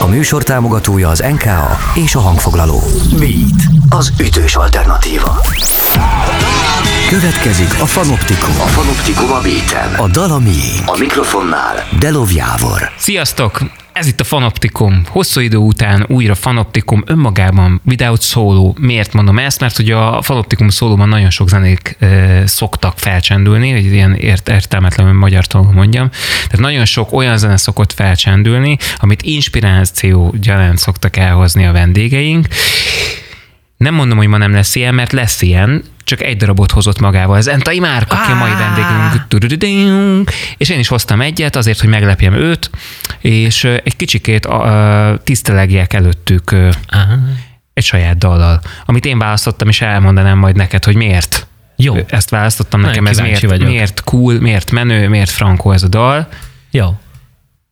A műsor támogatója az NKA és a hangfoglaló. Beat, az ütős alternatíva. Következik a Fanoptikum. A Fanoptikum a beaten. A Dalami. A mikrofonnál Delov Jávor. Sziasztok! Ez itt a Fanoptikum. Hosszú idő után újra Fanoptikum önmagában without szóló. Miért mondom ezt? Mert ugye a Fanoptikum szólóban nagyon sok zenék e, szoktak felcsendülni, hogy ilyen ért, értelmetlenül magyar tanul mondjam. Tehát nagyon sok olyan zene szokott felcsendülni, amit inspiráció gyanánt szoktak elhozni a vendégeink. Nem mondom, hogy ma nem lesz ilyen, mert lesz ilyen, csak egy darabot hozott magával. Ez Entai Márk, aki a mai vendégünk. És én is hoztam egyet, azért, hogy meglepjem őt, és egy kicsikét tisztelegjek előttük egy saját dallal, amit én választottam, és elmondanám majd neked, hogy miért. Jó. Ezt választottam nekem, ez miért, vagyok. miért cool, miért menő, miért frankó ez a dal. Jó.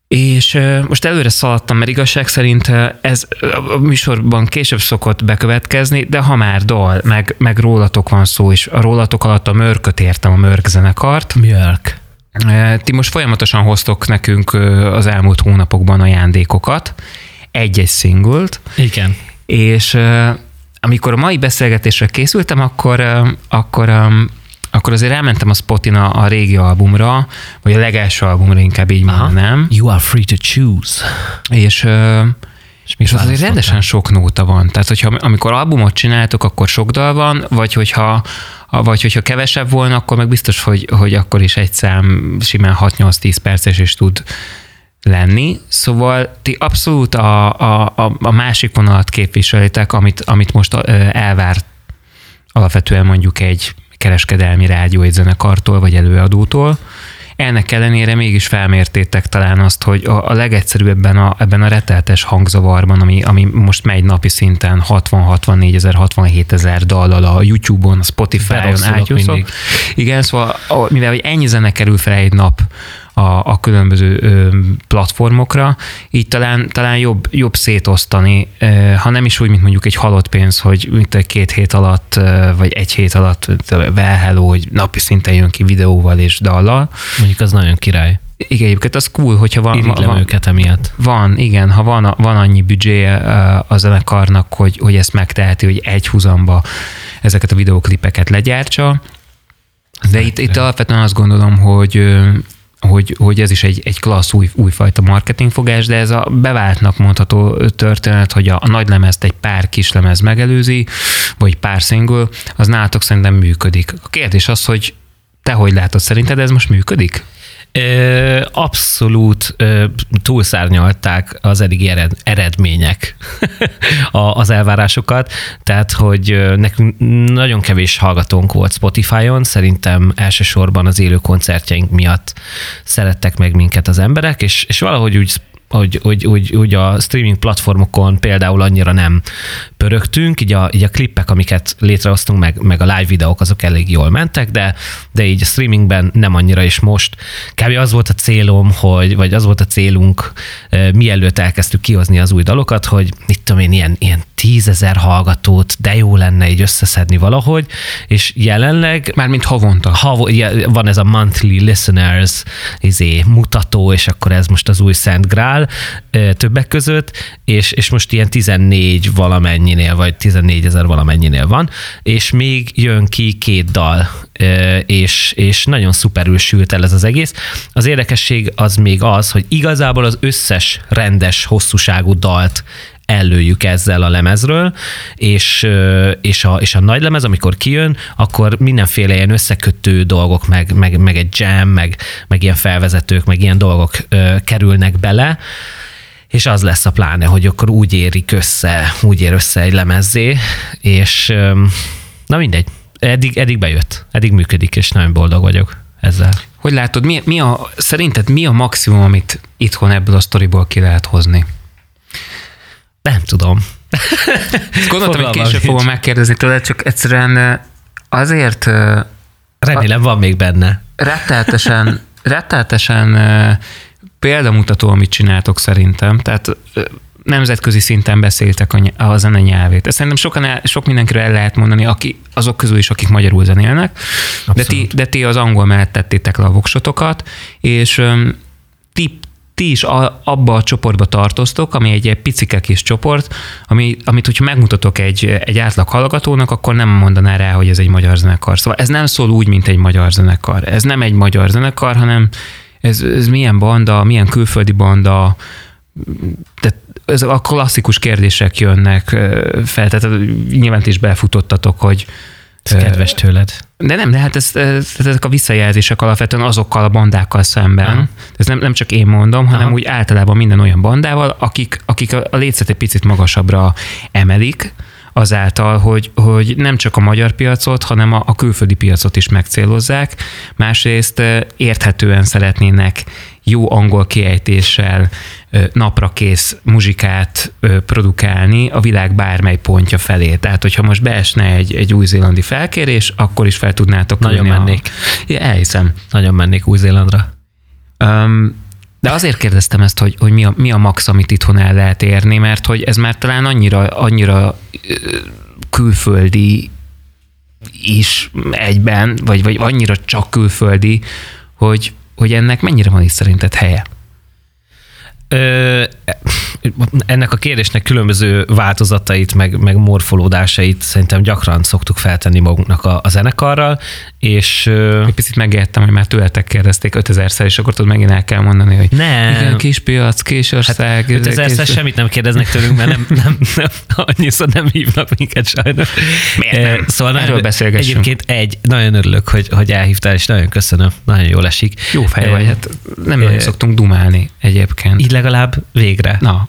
És most előre szaladtam, mert igazság szerint ez a műsorban később szokott bekövetkezni, de ha már dal, meg, meg rólatok van szó, és a rólatok alatt a mörköt értem, a mörk zenekart. Mörk. Ti most folyamatosan hoztok nekünk az elmúlt hónapokban ajándékokat, egy-egy szingult. Igen. És amikor a mai beszélgetésre készültem, akkor, akkor akkor azért elmentem a Spotin a, a régi albumra, vagy a legelső albumra inkább így mondanám. You are free to choose. És, és, és az azért rendesen sok nóta van. Tehát, hogyha amikor albumot csináltok, akkor sok dal van, vagy hogyha, vagy hogyha kevesebb volna, akkor meg biztos, hogy, hogy akkor is egy szám simán 6-8-10 perces is tud lenni. Szóval ti abszolút a, a, a, a másik vonalat képviselitek, amit, amit most elvár alapvetően mondjuk egy kereskedelmi rádió egy zenekartól vagy előadótól. Ennek ellenére mégis felmértétek talán azt, hogy a, a legegyszerűbb ebben a, ebben a reteltes hangzavarban, ami, ami most megy napi szinten 60-64 ezer, 67 ezer dallal a YouTube-on, a Spotify-on, itunes Igen, szóval mivel hogy ennyi zene kerül fel egy nap a, a különböző platformokra, így talán, talán jobb, jobb szétosztani, ha nem is úgy, mint mondjuk egy halott pénz, hogy mint két hét alatt, vagy egy hét alatt well hello, hogy napi szinten jön ki videóval és dallal. Mondjuk az nagyon király. Igen, egyébként az cool, hogyha van... Irigylem van, őket emiatt. Van, igen, ha van, van annyi büdzséje a zenekarnak, hogy, hogy ezt megteheti, hogy egy húzamba ezeket a videóklipeket legyártsa, de itt, itt alapvetően azt gondolom, hogy hogy, hogy ez is egy, egy klassz új, újfajta marketingfogás, de ez a beváltnak mondható történet, hogy a, a nagy lemezt egy pár kis lemez megelőzi, vagy pár single, az nálatok szerintem működik. A kérdés az, hogy te hogy látod, szerinted ez most működik? Abszolút túlszárnyalták az eddigi eredmények az elvárásokat, tehát, hogy nekünk nagyon kevés hallgatónk volt Spotify-on, szerintem elsősorban az élő koncertjeink miatt szerettek meg minket az emberek, és, és valahogy úgy hogy, hogy, hogy, hogy a streaming platformokon például annyira nem pörögtünk, így a, így a klippek, amiket létrehoztunk, meg, meg a live videók, azok elég jól mentek, de, de így a streamingben nem annyira is most. Kb. az volt a célom, hogy, vagy az volt a célunk, mielőtt elkezdtük kihozni az új dalokat, hogy mit tudom én, ilyen, ilyen tízezer hallgatót, de jó lenne így összeszedni valahogy, és jelenleg... Mármint havonta. Hav, van ez a monthly listeners izé, mutató, és akkor ez most az új Szent Grál többek között, és, és most ilyen 14 valamennyinél, vagy 14 ezer valamennyinél van, és még jön ki két dal, és, és nagyon szuperül sült el ez az egész. Az érdekesség az még az, hogy igazából az összes rendes, hosszúságú dalt ellőjük ezzel a lemezről, és, és, a, és a nagy lemez, amikor kijön, akkor mindenféle ilyen összekötő dolgok, meg, meg, meg egy jam, meg, meg ilyen felvezetők, meg ilyen dolgok ö, kerülnek bele, és az lesz a pláne, hogy akkor úgy érik össze, úgy ér össze egy lemezzé, és na mindegy, eddig, eddig bejött, eddig működik, és nagyon boldog vagyok ezzel. Hogy látod, mi, mi a, szerinted mi a maximum, amit itthon ebből a sztoriból ki lehet hozni? Nem tudom. Ezt gondoltam, hogy később fogom megkérdezni tőled, csak egyszerűen azért... Remélem van még benne. Retteltesen, retteltesen példamutató, amit csináltok szerintem. Tehát nemzetközi szinten beszéltek a, zene nyelvét. Ezt szerintem sokan el, sok mindenkiről el lehet mondani, aki, azok közül is, akik magyarul zenélnek, de ti, de ti az angol mellett tettétek le a voksotokat, és um, ti ti is a, abba a csoportba tartoztok, ami egy, egy picike kis csoport, ami, amit hogyha megmutatok egy, egy átlag hallgatónak, akkor nem mondaná rá, hogy ez egy magyar zenekar. Szóval ez nem szól úgy, mint egy magyar zenekar. Ez nem egy magyar zenekar, hanem ez, ez milyen banda, milyen külföldi banda, tehát ez a klasszikus kérdések jönnek fel, tehát nyilván is befutottatok, hogy ez kedves tőled. De nem, de hát ez, ez, ezek a visszajelzések alapvetően azokkal a bandákkal szemben. Aha. Ez nem, nem csak én mondom, hanem Aha. úgy általában minden olyan bandával, akik, akik a létszet egy picit magasabbra emelik, azáltal, hogy, hogy nem csak a magyar piacot, hanem a, a külföldi piacot is megcélozzák. Másrészt érthetően szeretnének jó angol kiejtéssel napra kész muzsikát produkálni a világ bármely pontja felé. Tehát, hogyha most beesne egy, egy új-zélandi felkérés, akkor is fel tudnátok Nagyon mennék. A... Ja, elhiszem. Nagyon mennék Új-Zélandra. Um, de azért kérdeztem ezt, hogy, hogy mi, a, mi a max, amit itthon el lehet érni, mert hogy ez már talán annyira, annyira külföldi is egyben, vagy, vagy annyira csak külföldi, hogy, hogy ennek mennyire van is szerinted helye? Ö, ennek a kérdésnek különböző változatait, meg, meg morfolódásait szerintem gyakran szoktuk feltenni magunknak a, a zenekarral, és... Egy picit megértem, hogy már tőletek kérdezték 5000-szer, és akkor tudod megint el kell mondani, hogy nem. igen, kispiac, kisország. Hát 5000 kis... semmit nem kérdeznek tőlünk, mert nem, nem, nem, annyiszor nem hívnak minket sajnos. Miért nem? Szóval Erről beszélgessünk. Egyébként egy, nagyon örülök, hogy, hogy elhívtál, és nagyon köszönöm, nagyon jól esik. Jó fej vagy, hát nem nagyon szoktunk dumálni egyébként. Így legalább végre. Na,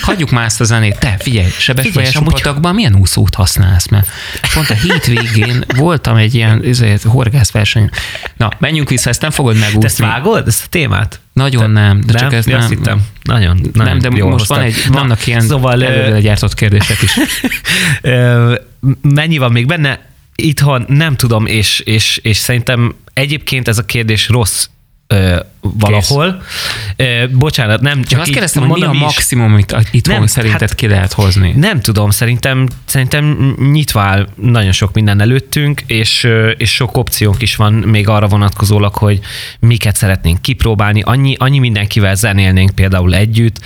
hagyjuk már ezt a zenét. Te, figyelj, sebesfolyású patakban milyen úszót használsz? Mert pont a hét végén voltam egy ilyen ezért, horgászverseny. Na, menjünk vissza, ezt nem fogod megúszni. Te ezt vágod, ezt a témát? Nagyon Te, nem, de nem? csak ezt nem. Hittem. Nagyon, nagyon nem, de most hoztam. van egy, vannak ilyen szóval, előre gyártott kérdések is. Mennyi van még benne? Itthon nem tudom, és, és, és szerintem egyébként ez a kérdés rossz valahol. Kész. Bocsánat, nem csak, azt kérdeztem, hogy mi a maximum, amit itthon nem, szerinted hát, ki lehet hozni? Nem tudom, szerintem, szerintem nyitva áll nagyon sok minden előttünk, és, és sok opciónk is van még arra vonatkozólag, hogy miket szeretnénk kipróbálni. Annyi, annyi mindenkivel zenélnénk például együtt.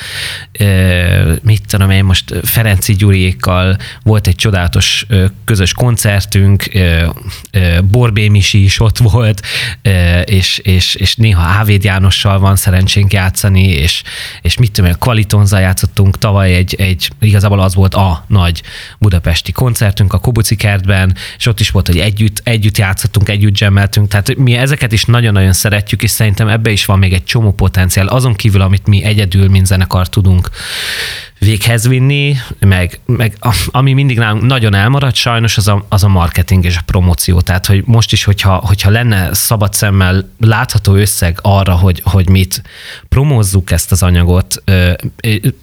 Mit tudom én, most Ferenci Gyuriékkal volt egy csodálatos közös koncertünk, Borbé Misi is ott volt, és, és, és néha Ávéd Jánossal van szerencsénk játszani, és, és mit tudom, Kvalitonza játszottunk tavaly egy, egy, igazából az volt a nagy budapesti koncertünk a Kobuci kertben, és ott is volt, hogy együtt, együtt játszottunk, együtt gemmeltünk, tehát mi ezeket is nagyon-nagyon szeretjük, és szerintem ebbe is van még egy csomó potenciál, azon kívül, amit mi egyedül, mint zenekar tudunk véghez vinni, meg, meg ami mindig nálunk nagyon elmarad sajnos, az a, az a marketing és a promóció. Tehát, hogy most is, hogyha, hogyha lenne szabad szemmel látható összeg arra, hogy, hogy mit promózzuk ezt az anyagot,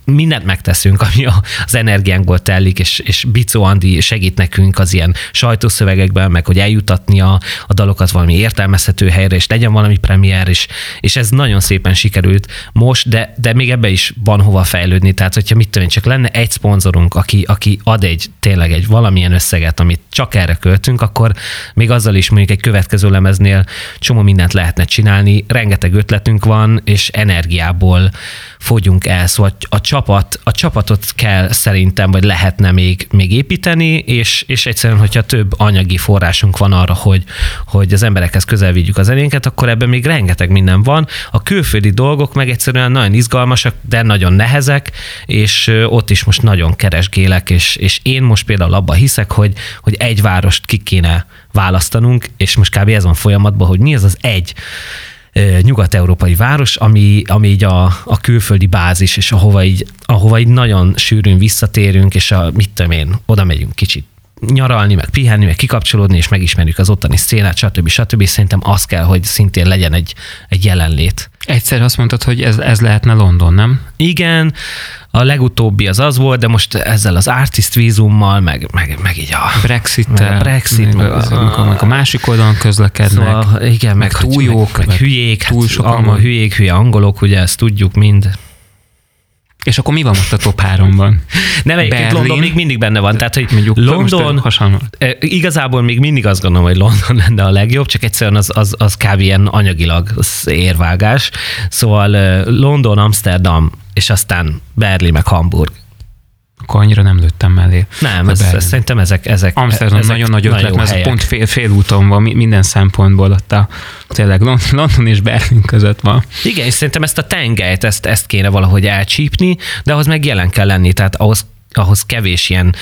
mindent megteszünk, ami az energiánkból telik, és, és Bicó Andi segít nekünk az ilyen sajtószövegekben, meg hogy eljutatni a, a dalokat valami értelmezhető helyre, és legyen valami premier, és, és ez nagyon szépen sikerült most, de, de még ebbe is van hova fejlődni. Tehát, hogyha mit tudom csak lenne egy szponzorunk, aki, aki ad egy tényleg egy valamilyen összeget, amit csak erre költünk, akkor még azzal is mondjuk egy következő lemeznél csomó mindent lehetne csinálni, rengeteg ötletünk van, és energiából fogyunk el. Szóval a, csapat, a csapatot kell szerintem, vagy lehetne még, még építeni, és, és egyszerűen, hogyha több anyagi forrásunk van arra, hogy, hogy az emberekhez közel vigyük az elénket, akkor ebben még rengeteg minden van. A külföldi dolgok meg egyszerűen nagyon izgalmasak, de nagyon nehezek, és ott is most nagyon keresgélek, és, és én most például abban hiszek, hogy, hogy egy várost ki kéne választanunk, és most kb. ez van folyamatban, hogy mi az az egy nyugat-európai város, ami, ami így a, a külföldi bázis, és ahova így, ahova így nagyon sűrűn visszatérünk, és a, mit tudom én, oda megyünk kicsit nyaralni, meg pihenni, meg kikapcsolódni, és megismerjük az ottani szénát, stb. stb. Szerintem az kell, hogy szintén legyen egy, egy jelenlét. Egyszer azt mondtad, hogy ez, ez lehetne London, nem? Igen, a legutóbbi az az volt, de most ezzel az artist vízummal, meg, meg, meg így a brexit meg a Brexit, meg, az, a, meg a másik oldalon közlekednek. Szóval, igen, meg, meg túl jók, meg, meg hülyék, túl hát, sokan a hülyék, hülye angolok, ugye ezt tudjuk mind. És akkor mi van most a top háromban? Nem, egyébként. London még mindig benne van. Tehát, hogy Mondjuk London, igazából még mindig azt gondolom, hogy London lenne a legjobb, csak egyszerűen az, az, az kb. ilyen anyagilag az érvágás. Szóval London, Amsterdam, és aztán Berlin, meg Hamburg. Akkor annyira nem lőttem mellé. Nem, ez, ez, szerintem ezek, ezek Amsterdam ezek nagyon nagy ötlet, jó mert ez pont fél, félúton van mi- minden szempontból ott a tényleg Lon- London és Berlin között van. Igen, és szerintem ezt a tengelyt, ezt, ezt kéne valahogy elcsípni, de ahhoz meg jelen kell lenni, tehát ahhoz ahhoz kevés ilyen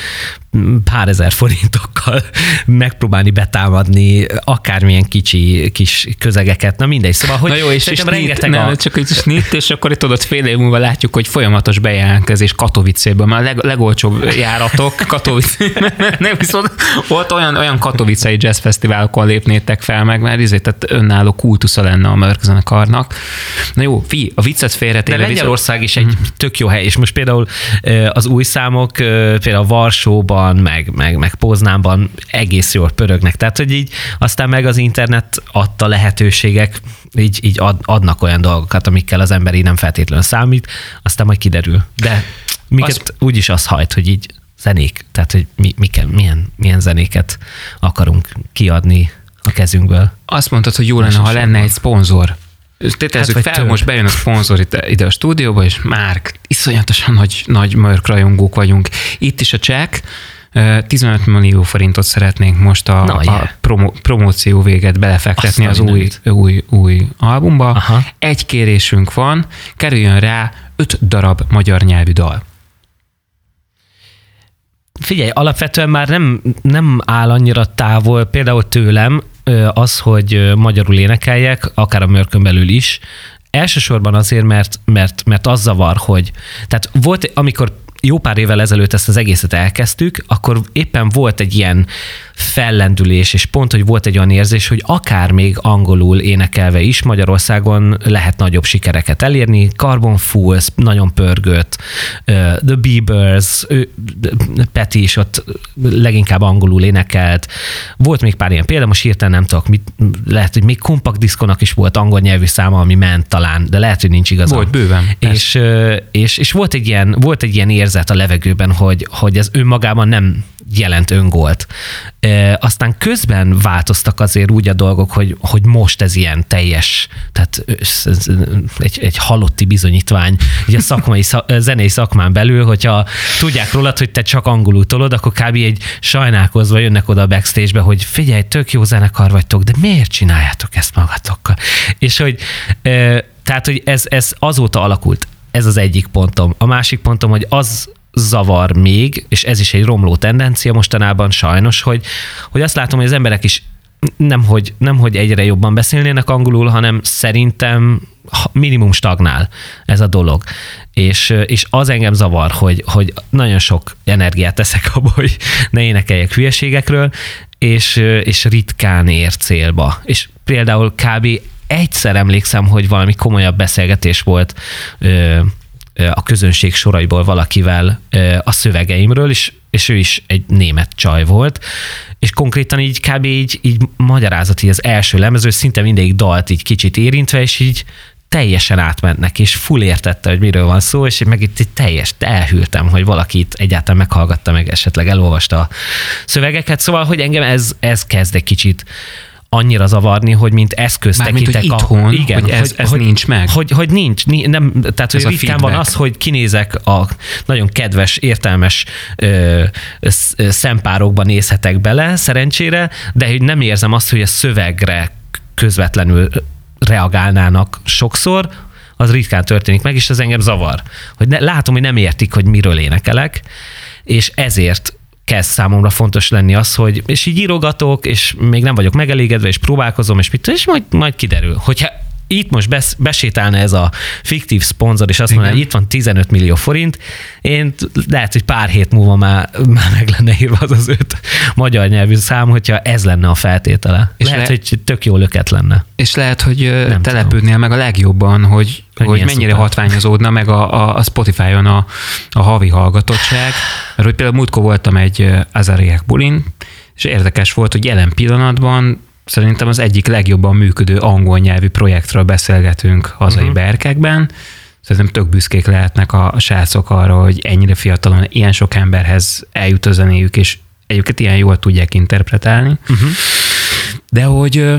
pár ezer forintokkal megpróbálni betámadni akármilyen kicsi kis közegeket, na mindegy. Szóval, hogy Na jó, és, és rengeteg nem, a... csak egy snit, és akkor itt tudod fél év múlva látjuk, hogy folyamatos bejelentkezés Katowice-ből, már a leg, legolcsóbb járatok Katowice, nem viszont volt olyan, olyan Katowice-i jazz fesztiválokon lépnétek fel meg, mert ezért tehát önálló kultusza lenne a Mörk zenekarnak. Na jó, fi, a viccet De félretéve. viszont- Lengyelország is egy tök jó hely, és most például az új számok például Varsóban, meg, meg, meg Poznánban egész jól pörögnek. Tehát, hogy így aztán meg az internet adta lehetőségek, így, így ad, adnak olyan dolgokat, amikkel az ember így nem feltétlenül számít, aztán majd kiderül. De minket Azt- úgyis az hajt, hogy így zenék, tehát, hogy mi, mi kell, milyen, milyen zenéket akarunk kiadni a kezünkből. Azt mondtad, hogy jó lenne, ha lenne egy szponzor. Tételezzük Hát, fel, több. most bejön a szponzor itt, ide a stúdióba, és már iszonyatosan nagy, nagy mörk rajongók vagyunk. Itt is a csekk, Ö, 15 millió forintot szeretnénk most a, Na, a promo, promóció véget belefektetni Azt az új, mindenit. új, új albumba. Aha. Egy kérésünk van, kerüljön rá öt darab magyar nyelvű dal. Figyelj, alapvetően már nem, nem áll annyira távol például tőlem az, hogy magyarul énekeljek, akár a mörkön belül is. Elsősorban azért, mert, mert, mert az zavar, hogy tehát volt, amikor jó pár évvel ezelőtt ezt az egészet elkezdtük, akkor éppen volt egy ilyen fellendülés, és pont, hogy volt egy olyan érzés, hogy akár még angolul énekelve is Magyarországon lehet nagyobb sikereket elérni. Carbon Fools nagyon pörgött, The Biebers, ő- Peti is ott leginkább angolul énekelt. Volt még pár ilyen példa, most hirtelen nem tudok, mit, lehet, hogy még Compact Disconak is volt angol nyelvű száma, ami ment talán, de lehet, hogy nincs igazam. Volt bőven. És, és, és volt, egy ilyen, volt egy ilyen érzet a levegőben, hogy, hogy ez önmagában nem jelent öngolt. E, aztán közben változtak azért úgy a dolgok, hogy, hogy most ez ilyen teljes, tehát egy, egy halotti bizonyítvány, így a szakmai, szak, zenei szakmán belül, hogyha tudják rólad, hogy te csak angolul tolod, akkor kb. egy sajnálkozva jönnek oda a backstage-be, hogy figyelj, tök jó zenekar vagytok, de miért csináljátok ezt magatokkal? És hogy e, tehát, hogy ez, ez azóta alakult. Ez az egyik pontom. A másik pontom, hogy az zavar még, és ez is egy romló tendencia mostanában sajnos, hogy, hogy azt látom, hogy az emberek is nem hogy, nem, hogy egyre jobban beszélnének angolul, hanem szerintem minimum stagnál ez a dolog. És, és az engem zavar, hogy, hogy nagyon sok energiát teszek abba, hogy ne énekeljek hülyeségekről, és, és ritkán ér célba. És például kb. egyszer emlékszem, hogy valami komolyabb beszélgetés volt ö, a közönség soraiból valakivel a szövegeimről, és, és ő is egy német csaj volt, és konkrétan így kb. így, így magyarázat az első lemező, szinte mindegyik dalt így kicsit érintve, és így teljesen átmentnek, és full értette, hogy miről van szó, és én meg itt, itt teljes elhűltem, hogy valaki itt egyáltalán meghallgatta, meg esetleg elolvasta a szövegeket, szóval, hogy engem ez, ez kezd egy kicsit annyira zavarni, hogy mint eszköz Mármint, hogy tekintek itthon, a, igen, hogy ez- ez nincs meg. Hogy, hogy nincs, ni- nem, tehát hogy Ez a ritkán van az, hogy kinézek a nagyon kedves, értelmes ö, ö, szempárokba nézhetek bele, szerencsére, de hogy nem érzem azt, hogy a szövegre közvetlenül reagálnának sokszor, az ritkán történik meg, és ez engem zavar. Hogy ne, látom, hogy nem értik, hogy miről énekelek, és ezért kezd számomra fontos lenni az, hogy és így írogatok, és még nem vagyok megelégedve, és próbálkozom, és mit és majd, majd kiderül. Hogyha itt most besz, besétálna ez a fiktív szponzor, és azt mondaná, hogy itt van 15 millió forint, én lehet, hogy pár hét múlva már, már meg lenne írva az az öt magyar nyelvű szám, hogyha ez lenne a feltétele. És lehet, le- hogy tök jó löket lenne. És lehet, hogy Nem telepődnél meg a legjobban, hogy, Hogy hogy, mennyire szuper. hatványozódna meg a, a, a Spotify-on a, a havi hallgatottság. Mert hogy például múltkor voltam egy ö, Azariak bulin, és érdekes volt, hogy jelen pillanatban szerintem az egyik legjobban működő angol nyelvű projektről beszélgetünk hazai uh-huh. berkekben. szerintem tök büszkék lehetnek a srácok arra, hogy ennyire fiatalon ilyen sok emberhez eljut a zenéjük, és egyébként ilyen jól tudják interpretálni. Uh-huh. De hogy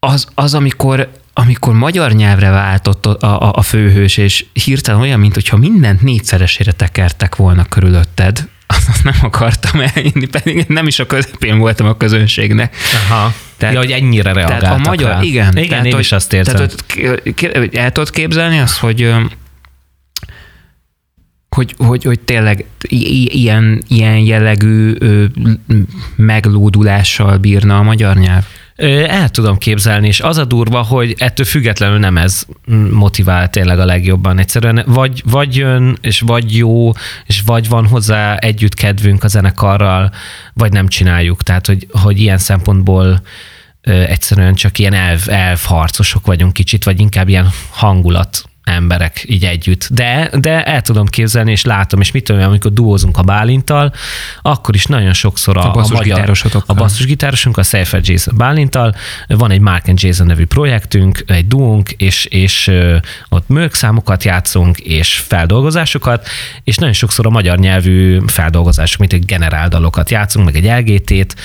az, az amikor, amikor magyar nyelvre váltott a, a, a főhős, és hirtelen olyan, mint hogyha mindent négyszeresére tekertek volna körülötted, azt nem akartam elinni, pedig nem is a közepén voltam a közönségnek. Aha. Tehát, ja, hogy ennyire reagáltak tehát a magyar, rá. Igen, igen tehát, én hogy, is azt érzem. Tehát, hogy el tudod képzelni azt, hogy hogy, hogy, hogy tényleg ilyen, ilyen jellegű meglódulással bírna a magyar nyelv? El tudom képzelni, és az a durva, hogy ettől függetlenül nem ez motivál tényleg a legjobban. Egyszerűen vagy, vagy jön, és vagy jó, és vagy van hozzá együtt kedvünk a zenekarral, vagy nem csináljuk. Tehát, hogy, hogy ilyen szempontból egyszerűen csak ilyen elv, elvharcosok vagyunk kicsit, vagy inkább ilyen hangulat emberek így együtt. De, de el tudom képzelni, és látom, és mit tudom, amikor duózunk a Bálintal, akkor is nagyon sokszor a, a, a magyar, a basszusgitárosunk, a Seyfried Jason Bálintal, van egy Mark and Jason nevű projektünk, egy duónk, és, és ott mörk számokat játszunk, és feldolgozásokat, és nagyon sokszor a magyar nyelvű feldolgozások, mint egy generáldalokat játszunk, meg egy LGT-t,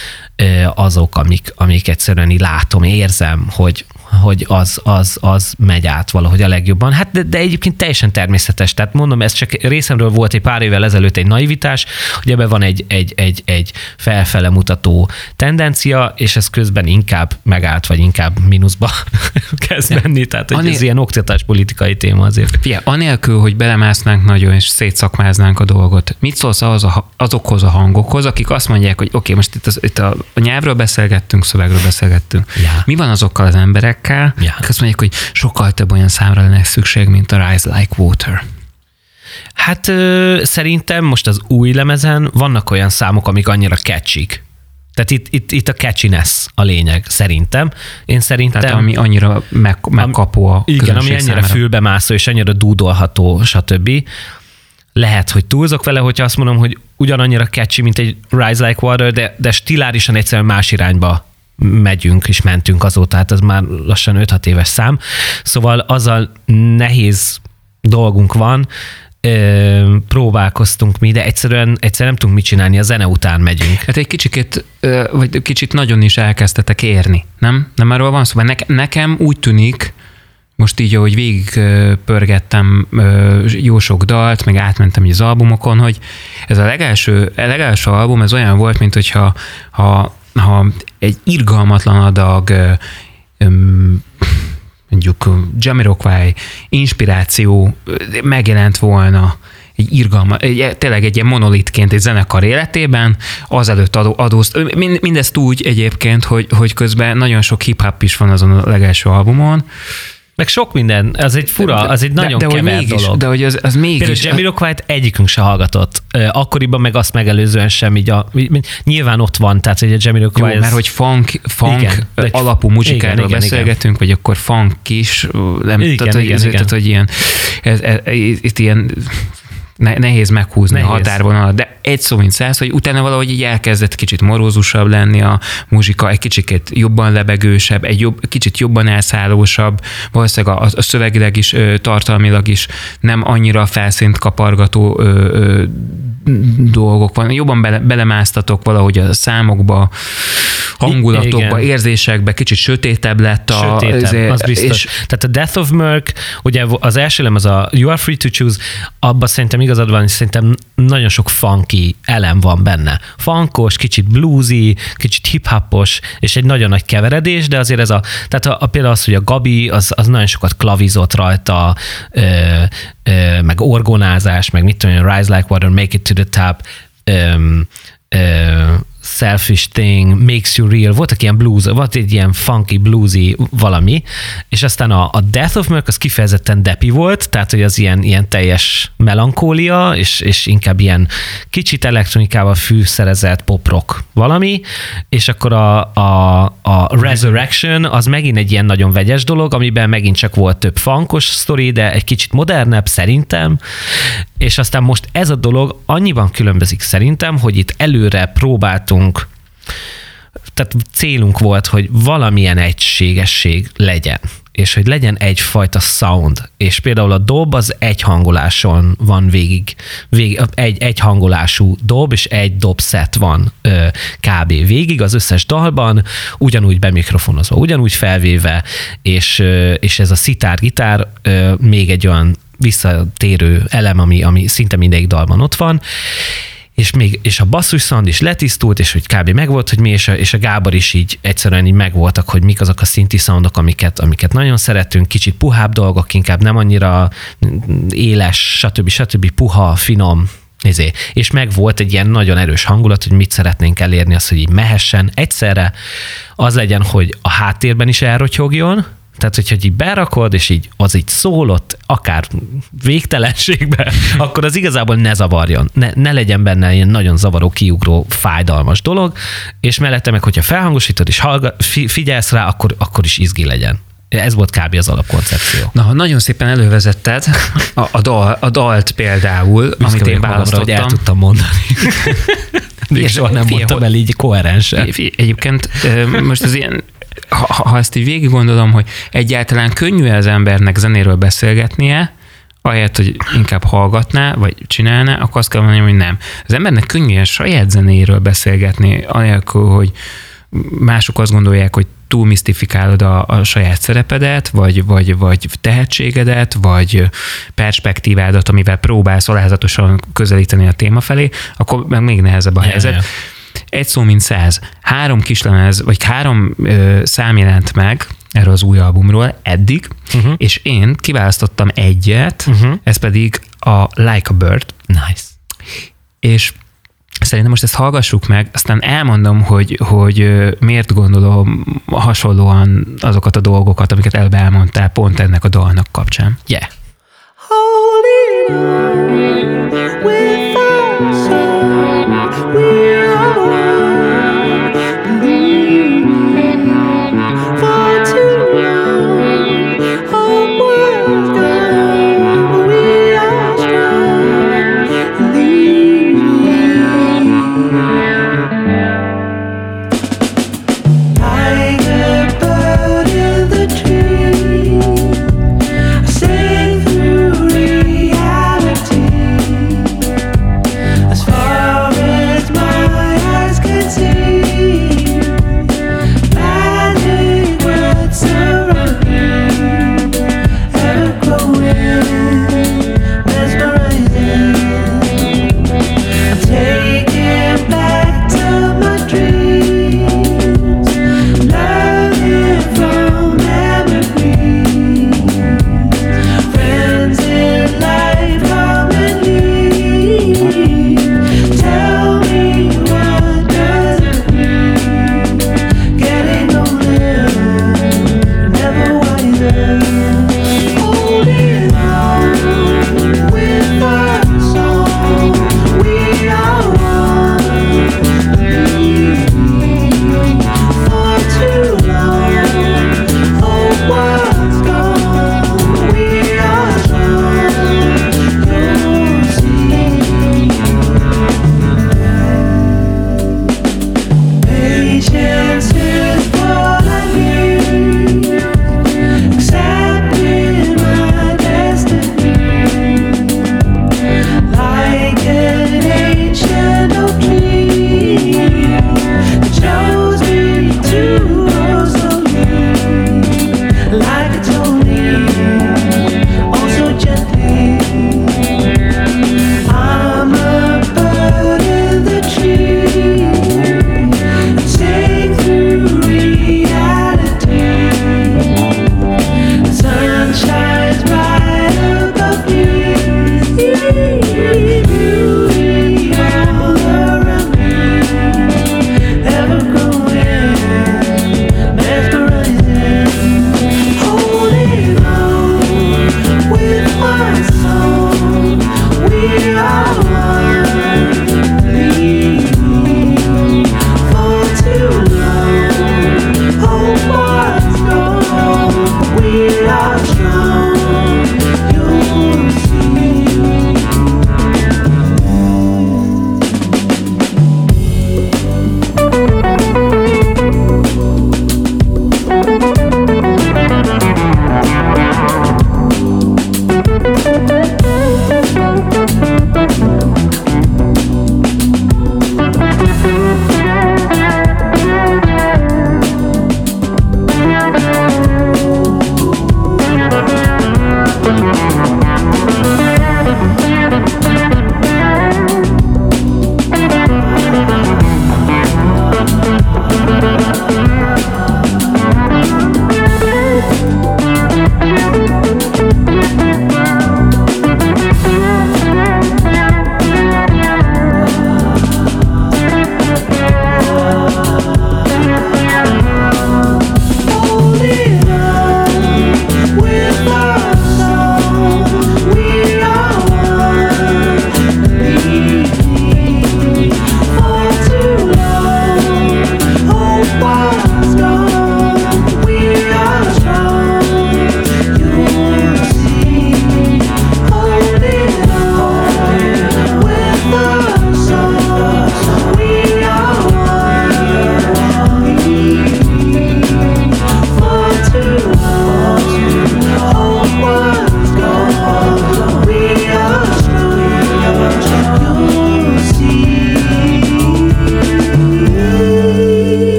azok, amik, amik egyszerűen így látom, érzem, hogy, hogy az, az, az megy át valahogy a legjobban. Hát de, de egyébként teljesen természetes. Tehát mondom, ez csak részemről volt egy pár évvel ezelőtt egy naivitás, hogy ebben van egy, egy, egy, egy felfele mutató tendencia, és ez közben inkább megállt, vagy inkább mínuszba kezd menni. Tehát hogy Anél... ez ilyen oktatáspolitikai téma azért. Fia, anélkül, hogy belemásznánk nagyon, és szétszakmáznánk a dolgot, mit szólsz az a, azokhoz a hangokhoz, akik azt mondják, hogy oké, okay, most itt, az, itt a, a nyelvről beszélgettünk, szövegről beszélgettünk. Ja. Mi van azokkal az emberek, emberekkel, ja. azt mondják, hogy sokkal több olyan számra lenne szükség, mint a Rise Like Water. Hát ö, szerintem most az új lemezen vannak olyan számok, amik annyira catchy tehát itt, itt, itt a catchiness a lényeg, szerintem. Én szerintem... Tehát ami annyira meg, megkapó a Igen, ami ennyire számára. fülbemászó és annyira dúdolható, stb. Lehet, hogy túlzok vele, hogyha azt mondom, hogy ugyanannyira catchy, mint egy Rise Like Water, de, de stilárisan egyszerűen más irányba megyünk és mentünk azóta, hát ez már lassan 5-6 éves szám. Szóval azzal nehéz dolgunk van, próbálkoztunk mi, de egyszerűen, egyszerűen nem tudunk mit csinálni, a zene után megyünk. Hát egy kicsit, vagy kicsit nagyon is elkezdtetek érni, nem? Nem arról van szó? Ne, nekem úgy tűnik, most így, ahogy végig pörgettem jó sok dalt, meg átmentem az albumokon, hogy ez a legelső, a legelső album, ez olyan volt, mint hogyha ha ha egy irgalmatlan adag mondjuk Jamiroquai inspiráció megjelent volna egy irgalma, egy, tényleg egy ilyen monolitként egy zenekar életében, azelőtt adó, adózt. Mindezt úgy egyébként, hogy, hogy közben nagyon sok hip-hop is van azon a legelső albumon, meg sok minden, az egy fura, az egy nagyon de, de mégis, dolog. De hogy az, az mégis... Például Jamiroquai-t egyikünk se hallgatott. Akkoriban meg azt megelőzően sem így a... Nyilván ott van, tehát hogy a Jamiroquai... Jó, ez... mert hogy funk, funk igen, alapú muzsikáról igen, beszélgetünk, igen. vagy akkor funk is, nem, igen, tehát, igen, hogy, igen. tehát, hogy ilyen, ez, ez, ez, itt ilyen nehéz meghúzni nehéz. a határvonalat, de egy szó mint száz, hogy utána valahogy így elkezdett kicsit morózusabb lenni a muzsika, egy kicsit jobban lebegősebb, egy jobb, kicsit jobban elszállósabb, valószínűleg a, a szövegileg is, tartalmilag is nem annyira felszínt kapargató ö, ö, dolgok van. Jobban bele, belemásztatok valahogy a számokba, hangulatokba, Igen. érzésekbe, kicsit sötétebb lett a... Sötétebb, ezért, az biztos. És, Tehát a Death of Merc, ugye az első lem az a You Are Free to Choose, abban szerintem igazad van, és szerintem nagyon sok funky elem van benne. Funkos, kicsit bluesy, kicsit hip-hopos, és egy nagyon nagy keveredés, de azért ez a, tehát a, a például az, hogy a Gabi, az, az nagyon sokat klavizott rajta, ö, ö, meg orgonázás, meg mit tudom, Rise Like Water, Make It to the Top, ö, ö, selfish thing, makes you real, voltak ilyen blues, volt egy ilyen funky, bluesy valami, és aztán a, a Death of Merc az kifejezetten depi volt, tehát hogy az ilyen, ilyen teljes melankólia, és, és inkább ilyen kicsit elektronikával fűszerezett pop-rock valami, és akkor a, a, a Resurrection az megint egy ilyen nagyon vegyes dolog, amiben megint csak volt több funkos sztori, de egy kicsit modernebb szerintem, és aztán most ez a dolog annyiban különbözik szerintem, hogy itt előre próbáltunk tehát célunk volt, hogy valamilyen egységesség legyen. és hogy legyen egyfajta sound, és például a dob az egy hangoláson van végig, végig egy, hangolású dob, és egy dob set van ö, kb. végig az összes dalban, ugyanúgy bemikrofonozva, ugyanúgy felvéve, és, ö, és ez a szitár-gitár még egy olyan visszatérő elem, ami, ami szinte mindegyik dalban ott van, és még, és a basszus sound is letisztult, és hogy kb. megvolt, hogy mi, és a, és a Gábor is így egyszerűen így megvoltak, hogy mik azok a szinti soundok, amiket, amiket nagyon szeretünk, kicsit puhább dolgok, inkább nem annyira éles, stb. stb. puha, finom, Nézé. És meg volt egy ilyen nagyon erős hangulat, hogy mit szeretnénk elérni, az, hogy így mehessen. Egyszerre az legyen, hogy a háttérben is elrotyogjon, tehát, hogyha így berakod, és így az így szólott, akár végtelenségbe, akkor az igazából ne zavarjon. Ne, ne legyen benne ilyen nagyon zavaró, kiugró, fájdalmas dolog, és mellette meg, hogyha felhangosítod és hallga, figyelsz rá, akkor, akkor is izgi legyen. Ez volt kb. az alapkoncepció. Na, nagyon szépen elővezetted a, a, dal, a dalt például, Büszke amit én választottam. hogy el tudtam mondani. Még soha nem mondtam el így koherensen. Egyébként most az ilyen ha, ha ezt így végig gondolom, hogy egyáltalán könnyű az embernek zenéről beszélgetnie, ahelyett, hogy inkább hallgatná, vagy csinálná, akkor azt kell mondani, hogy nem. Az embernek könnyű a saját zenéről beszélgetni, anélkül, hogy mások azt gondolják, hogy túl misztifikálod a, a saját szerepedet, vagy, vagy, vagy tehetségedet, vagy perspektívádat, amivel próbálsz alázatosan közelíteni a téma felé, akkor meg még nehezebb a helyzet. Ja, ja egy szó, mint száz. Három kislemez, vagy három ö, szám jelent meg erről az új albumról eddig, uh-huh. és én kiválasztottam egyet, uh-huh. ez pedig a Like a Bird. Nice. És Szerintem most ezt hallgassuk meg, aztán elmondom, hogy, hogy miért gondolom hasonlóan azokat a dolgokat, amiket elbe elmondtál pont ennek a dalnak kapcsán. Yeah. Holding on with Ez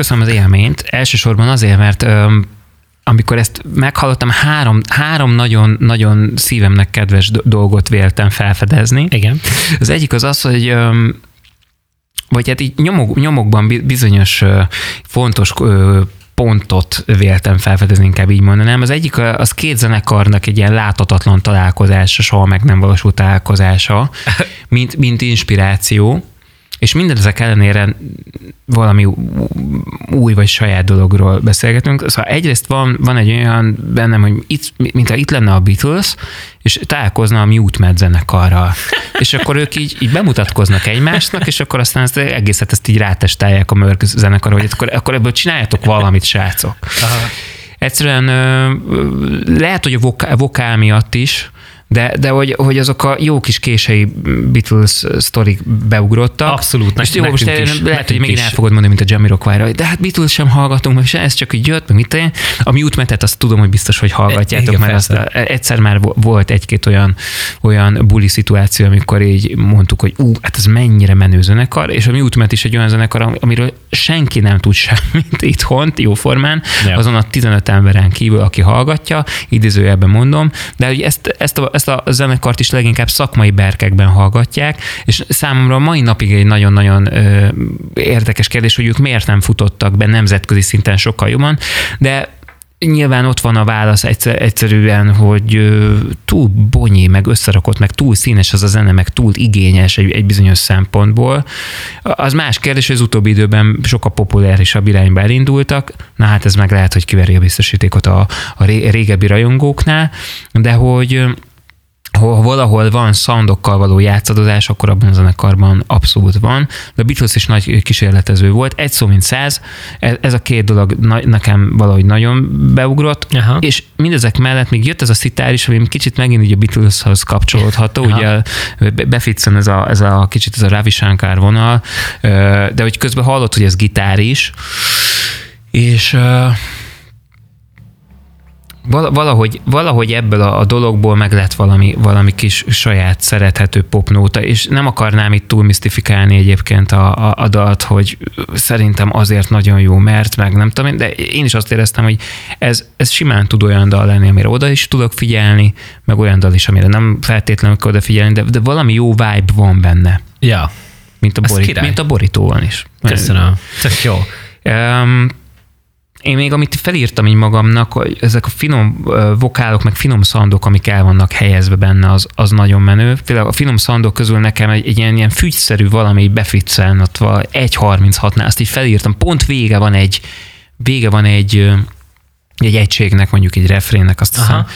köszönöm az élményt. Elsősorban azért, mert amikor ezt meghallottam, három, három nagyon, nagyon szívemnek kedves dolgot véltem felfedezni. Igen. Az egyik az az, hogy vagy hát így nyomok, nyomokban bizonyos fontos pontot véltem felfedezni, inkább így mondanám. Az egyik az két zenekarnak egy ilyen láthatatlan találkozása, soha meg nem valósult találkozása, mint, mint inspiráció. És mindezek ellenére valami új vagy saját dologról beszélgetünk. Szóval egyrészt van, van egy olyan bennem, hogy itt, mintha itt lenne a Beatles, és találkozna a Mute Med zenekarral. és akkor ők így, így bemutatkoznak egymásnak, és akkor aztán ezt egészet ezt így rátestálják a Mörk zenekar, hogy akkor, akkor ebből csináljatok valamit, srácok. Aha. Egyszerűen lehet, hogy a vokál miatt is, de, de hogy, hogy azok a jó kis kései Beatles sztorik beugrottak. Abszolút. És jó, most is, lehet, hogy még el fogod mondani, mint a Jamiroquai-ra, de hát Beatles sem hallgatunk, meg se, ez csak így jött, meg mit én. A Mute Metet azt tudom, hogy biztos, hogy hallgatjátok, Igen, mert azt, egyszer már volt egy-két olyan, olyan buli szituáció, amikor így mondtuk, hogy ú, hát ez mennyire menő zenekar, és a Mute Met is egy olyan zenekar, amiről senki nem tud semmit itthon, formán, ja. azon a 15 emberen kívül, aki hallgatja, idézőjelben mondom, de hogy ezt, ezt a, ezt a zenekart is leginkább szakmai berkekben hallgatják, és számomra a mai napig egy nagyon-nagyon ö, érdekes kérdés, hogy ők miért nem futottak be nemzetközi szinten sokkal jobban, de Nyilván ott van a válasz egyszer, egyszerűen, hogy túl bonyi, meg összerakott, meg túl színes az a zene, meg túl igényes egy, egy bizonyos szempontból. Az más kérdés, hogy az utóbbi időben sokkal populárisabb irányba elindultak, na hát ez meg lehet, hogy kiveri a biztosítékot a, a régebbi rajongóknál, de hogy ha valahol van soundokkal való játszadozás, akkor abban a zenekarban abszolút van. De a Beatles is nagy kísérletező volt. Egy szó, mint száz. Ez, a két dolog nekem valahogy nagyon beugrott. Aha. És mindezek mellett még jött ez a szitár is, ami kicsit megint ugye a Beatleshoz kapcsolódható. Aha. Ugye befitzen ez a, ez a kicsit ez a Ravi Shankar vonal, de hogy közben hallott, hogy ez gitár is. És valahogy, valahogy ebből a, a dologból meg lett valami, valami kis saját szerethető popnóta, és nem akarnám itt túl misztifikálni egyébként a, a, a dalt, hogy szerintem azért nagyon jó, mert meg nem tudom, de én is azt éreztem, hogy ez, ez simán tud olyan dal lenni, amire oda is tudok figyelni, meg olyan dal is, amire nem feltétlenül kell odafigyelni, de, de valami jó vibe van benne. Ja. Mint a, borít, mint a borítóban is. Köszönöm. Tök jó. Um, én még amit felírtam így magamnak, hogy ezek a finom vokálok, meg finom szandok, amik el vannak helyezve benne, az, az nagyon menő. Például a finom szandok közül nekem egy, egy ilyen, ilyen fügyszerű valami beficceln, ott 1.36-nál, azt így felírtam. Pont vége van egy, vége van egy, egy egységnek, mondjuk egy refrénnek, azt hiszem.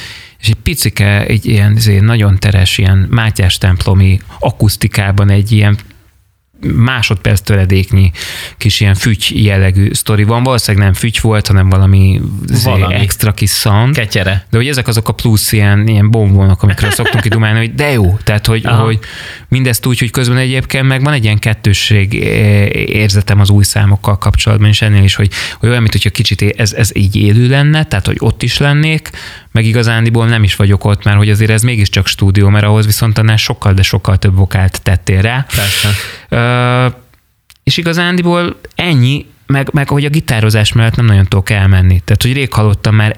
És egy picike, egy ilyen nagyon teres, ilyen Mátyás templomi akusztikában egy ilyen másodperc töredéknyi kis ilyen fügy jellegű sztori van. Valószínűleg nem fügy volt, hanem valami, valami. extra kis sound. Ketyere. De hogy ezek azok a plusz ilyen, ilyen bombonok, amikről szoktunk kidumálni, hogy de jó. Tehát, hogy, hogy mindezt úgy, hogy közben egyébként meg van egy ilyen kettősség eh, érzetem az új számokkal kapcsolatban, és ennél is, hogy, hogy olyan, mint hogyha kicsit ez, ez így élő lenne, tehát, hogy ott is lennék, meg igazándiból nem is vagyok ott, mert hogy azért ez mégiscsak stúdió, mert ahhoz viszont annál sokkal, de sokkal több vokált tettél rá. Persze. És igazándiból ennyi, meg, meg hogy a gitározás mellett nem nagyon tudok elmenni. Tehát, hogy rég hallottam már,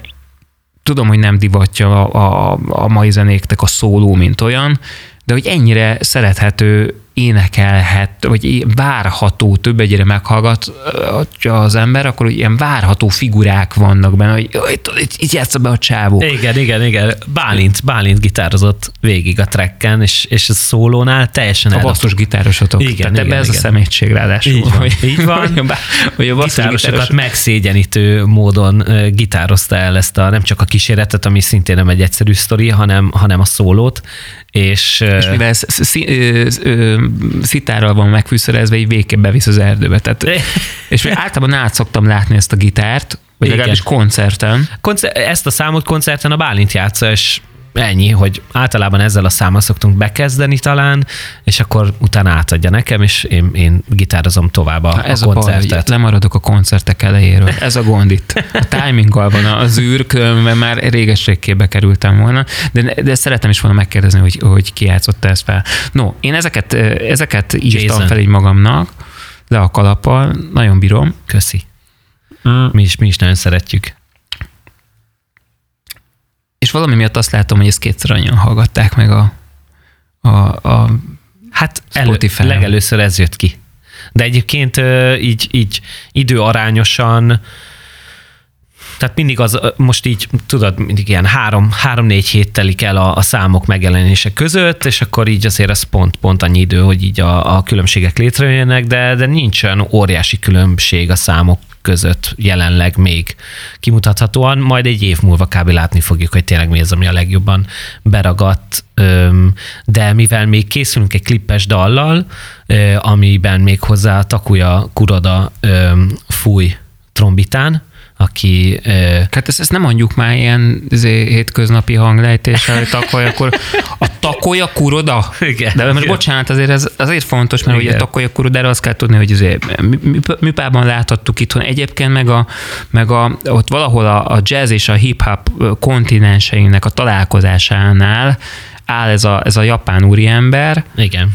tudom, hogy nem divatja a, a, a mai zenéknek a szóló, mint olyan, de hogy ennyire szerethető énekelhet, vagy várható, több egyre meghallgatja az ember, akkor ilyen várható figurák vannak benne, hogy itt, itt, itt játsza be a csávó. Igen, igen, igen. Bálint, Bálint gitározott végig a trekken, és, és a szólónál teljesen A basszus gitárosotok. Igen, Tehát igen, ebbe ez igen. a szemétség ráadásul. Így van, így van. hogy a gitárosokat megszégyenítő módon gitározta el ezt a, nem csak a kíséretet, ami szintén nem egy egyszerű sztori, hanem, hanem a szólót, és, és mivel ez szitárral van megfűszerezve, így végképp bevisz az erdőbe. Tehát, és általában át szoktam látni ezt a gitárt, vagy legalábbis koncerten. Koncer- ezt a számot koncerten a Bálint játsza, és ennyi, hogy általában ezzel a számmal szoktunk bekezdeni talán, és akkor utána átadja nekem, és én, én gitározom tovább a, Ez a koncertet. A baj, lemaradok a koncertek elejéről. Ez a gond itt. A timinggal van az űr, mert már régességkébe kerültem volna, de, de szeretem is volna megkérdezni, hogy, hogy ki játszotta ezt fel. No, én ezeket, ezeket írtam Jason. fel így magamnak, le a kalappal, nagyon bírom. Köszi. Mm. Mi, is, mi is nagyon szeretjük. És valami miatt azt látom, hogy ezt kétszer annyian hallgatták meg a, a, a Hát elő, legelőször ez jött ki. De egyébként így, így időarányosan tehát mindig az, most így, tudod, mindig ilyen három, három-négy hét telik el a, a számok megjelenése között, és akkor így azért ez pont, pont annyi idő, hogy így a, a különbségek létrejönnek, de, de nincsen óriási különbség a számok között jelenleg még kimutathatóan, majd egy év múlva kb. látni fogjuk, hogy tényleg mi az, ami a legjobban beragadt, de mivel még készülünk egy klippes dallal, amiben még hozzá Takuya Kuroda fúj trombitán, aki... Hát ezt, ezt nem mondjuk már ilyen izé, hétköznapi hanglejtéssel, hogy takolja, akkor a takolja kuroda? Igen. De most bocsánat, azért ez azért fontos, mert Igen. ugye a takolja kurodára azt kell tudni, hogy azért műpában láthattuk itthon. Egyébként meg, a, meg a, ott valahol a, a jazz és a hip-hop kontinenseinek a találkozásánál áll ez a, ez a japán úriember. Igen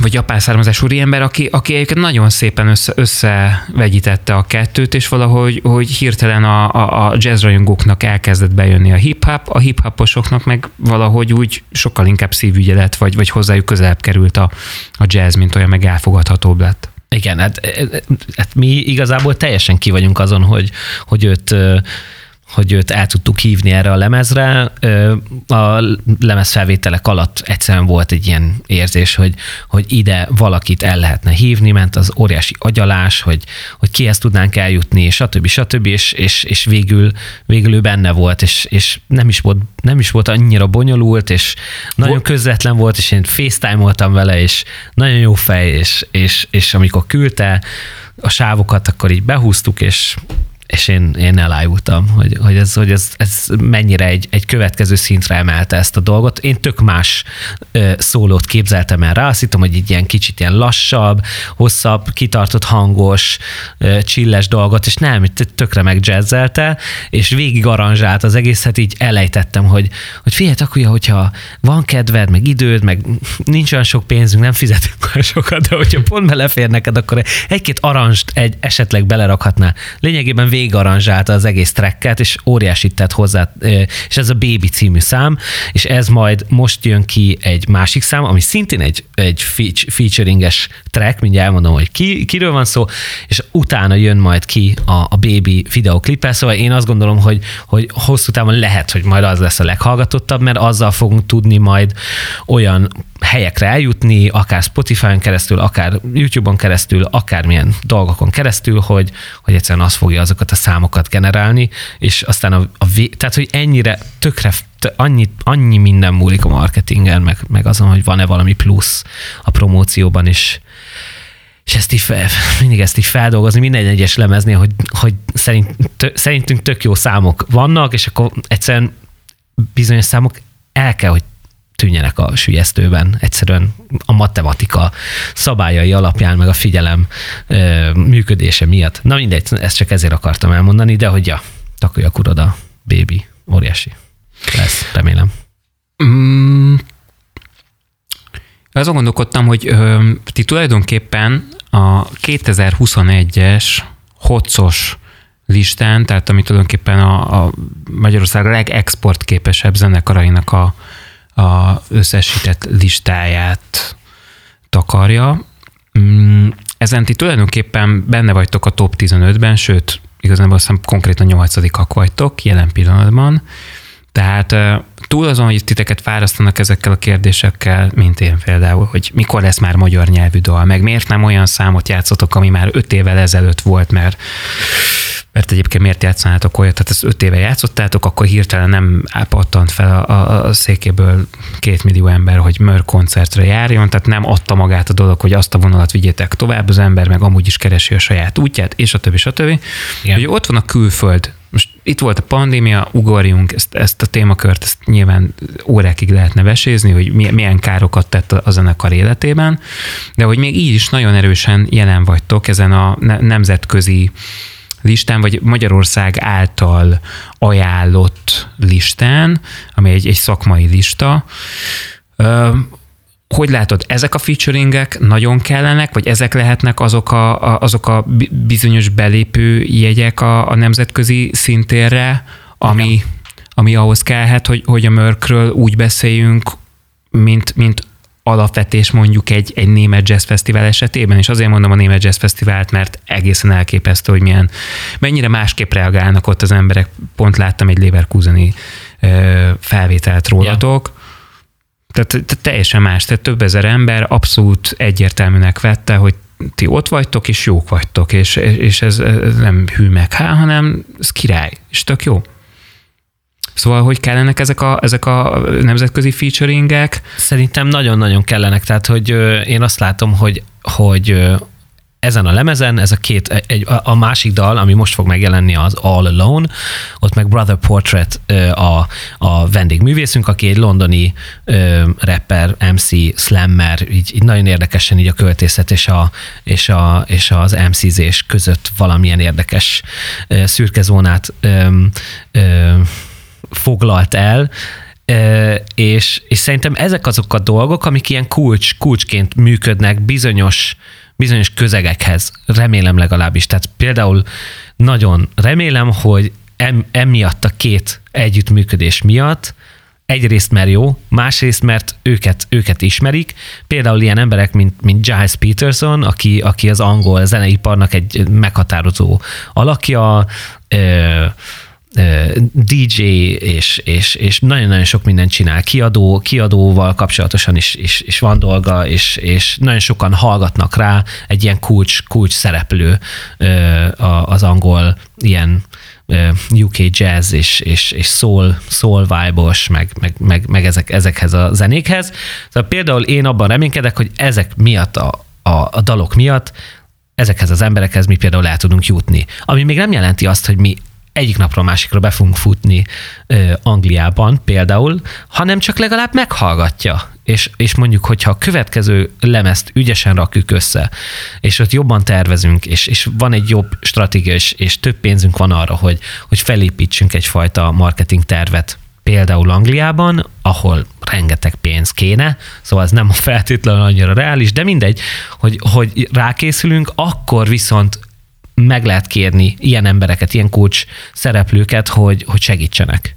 vagy japán származású ember, aki, aki egyébként nagyon szépen össze, összevegyítette a kettőt, és valahogy hogy hirtelen a, a, a jazz rajongóknak elkezdett bejönni a hip-hop, a hip-hoposoknak meg valahogy úgy sokkal inkább szívügye lett, vagy, vagy hozzájuk közelebb került a, a jazz, mint olyan meg elfogadhatóbb lett. Igen, hát, hát mi igazából teljesen ki vagyunk azon, hogy, hogy őt hogy őt el tudtuk hívni erre a lemezre. A lemez felvételek alatt egyszerűen volt egy ilyen érzés, hogy, hogy ide valakit el lehetne hívni, ment az óriási agyalás, hogy, hogy kihez tudnánk eljutni, stb. stb. És, és, és végül, végül ő benne volt, és, és nem, is volt, nem is volt annyira bonyolult, és nagyon közvetlen volt, és én facetime-oltam vele, és nagyon jó fej, és, és, és amikor küldte a sávokat, akkor így behúztuk, és és én, én elájultam, hogy, hogy, ez, hogy ez, ez mennyire egy, egy következő szintre emelte ezt a dolgot. Én tök más szólót képzeltem el rá, azt hittem, hogy egy ilyen kicsit ilyen lassabb, hosszabb, kitartott hangos, csilles dolgot, és nem, tökre megjazzelte, és végig aranzsált az egészet, így elejtettem, hogy, hogy figyelj, akkor, hogyha van kedved, meg időd, meg nincs olyan sok pénzünk, nem fizetünk olyan sokat, de hogyha pont belefér neked, akkor egy-két aranzst egy esetleg belerakhatná. Lényegében végaranzsálta az egész tracket, és óriási tett hozzá, és ez a Baby című szám, és ez majd most jön ki egy másik szám, ami szintén egy, egy featuringes track, mindjárt elmondom, hogy ki, kiről van szó, és utána jön majd ki a, a Baby videoklipe, szóval én azt gondolom, hogy, hogy hosszú távon lehet, hogy majd az lesz a leghallgatottabb, mert azzal fogunk tudni majd olyan helyekre eljutni, akár Spotify-on keresztül, akár YouTube-on keresztül, akármilyen dolgokon keresztül, hogy, hogy egyszerűen az fogja azokat számokat generálni, és aztán a, a tehát, hogy ennyire tökre annyi, annyi minden múlik a marketingen, meg, meg azon, hogy van-e valami plusz a promócióban is, és ezt így fel, mindig ezt így feldolgozni minden egyes lemeznél, hogy, hogy szerint, tö, szerintünk tök jó számok vannak, és akkor egyszerűen bizonyos számok el kell, hogy tűnjenek a sülyeztőben. Egyszerűen a matematika szabályai alapján, meg a figyelem ö, működése miatt. Na mindegy, ezt csak ezért akartam elmondani, de hogy ja, takolja kuroda, baby, óriási. Lesz, remélem. Mm, azon gondolkodtam, hogy ö, ti tulajdonképpen a 2021-es hocos listán, tehát ami tulajdonképpen a, a Magyarország legexportképesebb zenekarainak a, a összesített listáját takarja. Mm, ezen ti tulajdonképpen benne vagytok a top 15-ben, sőt, igazából azt hiszem konkrétan nyolcadikak vagytok jelen pillanatban. Tehát túl azon, hogy titeket fárasztanak ezekkel a kérdésekkel, mint én például, hogy mikor lesz már magyar nyelvű dal, meg miért nem olyan számot játszotok, ami már öt évvel ezelőtt volt, mert mert egyébként miért játszanátok olyat, tehát ezt öt éve játszottátok, akkor hirtelen nem pattant fel a, a, a székéből két millió ember, hogy mör koncertre járjon, tehát nem adta magát a dolog, hogy azt a vonalat vigyétek tovább, az ember meg amúgy is keresi a saját útját, és a többi, stb. Igen. Ugye ott van a külföld, itt volt a pandémia, ugorjunk ezt, ezt a témakört, ezt nyilván órákig lehetne vesézni, hogy milyen károkat tett a zenekar életében, de hogy még így is nagyon erősen jelen vagytok ezen a nemzetközi listán, vagy Magyarország által ajánlott listán, ami egy, egy szakmai lista. Hogy látod, ezek a featuringek nagyon kellenek, vagy ezek lehetnek azok a, azok a bizonyos belépő jegyek a, a nemzetközi szintérre, ami, ami ahhoz kellhet, hogy, hogy a mörkről úgy beszéljünk, mint, mint alapvetés mondjuk egy, egy német jazz fesztivál esetében, és azért mondom a német jazz fesztivált, mert egészen elképesztő, hogy milyen, mennyire másképp reagálnak ott az emberek. Pont láttam egy Leverkuseni felvételt rólatok. Ja. Tehát, teljesen más, tehát több ezer ember abszolút egyértelműnek vette, hogy ti ott vagytok, és jók vagytok, és, és ez, nem hű meg hanem ez király, és tök jó. Szóval, hogy kellenek ezek a, ezek a nemzetközi featuringek? Szerintem nagyon-nagyon kellenek, tehát, hogy én azt látom, hogy, hogy ezen a lemezen, ez a két, egy, a másik dal, ami most fog megjelenni az All Alone, ott meg Brother Portrait a, a vendégművészünk, aki egy londoni rapper, MC, slammer, így, így nagyon érdekesen így a költészet és, a, és, a, és az MC-zés között valamilyen érdekes szürke zónát foglalt el, és, és szerintem ezek azok a dolgok, amik ilyen kulcs, kulcsként működnek bizonyos, bizonyos közegekhez, remélem legalábbis. Tehát például nagyon remélem, hogy em, emiatt a két együttműködés miatt egyrészt mert jó, másrészt mert őket, őket ismerik. Például ilyen emberek, mint, mint Giles Peterson, aki, aki az angol zeneiparnak egy meghatározó alakja, ö, DJ, és, és, és nagyon-nagyon sok mindent csinál. Kiadó, kiadóval kapcsolatosan is, is, is van dolga, és, és nagyon sokan hallgatnak rá egy ilyen kulcs, kulcs szereplő az angol ilyen UK jazz és, és, és soul, soul vibe-os, meg, meg, meg, meg ezek, ezekhez a zenékhez. Szóval például én abban reménykedek, hogy ezek miatt a, a, a dalok miatt ezekhez az emberekhez mi például el tudunk jutni. Ami még nem jelenti azt, hogy mi egyik napról másikra be fogunk futni ö, Angliában például, hanem csak legalább meghallgatja. És, és mondjuk, hogyha a következő lemezt ügyesen rakjuk össze, és ott jobban tervezünk, és, és van egy jobb stratégia, és, és több pénzünk van arra, hogy, hogy felépítsünk egyfajta marketing tervet például Angliában, ahol rengeteg pénz kéne, szóval ez nem feltétlenül annyira reális, de mindegy, hogy, hogy rákészülünk, akkor viszont meg lehet kérni ilyen embereket, ilyen kulcs szereplőket, hogy, hogy segítsenek.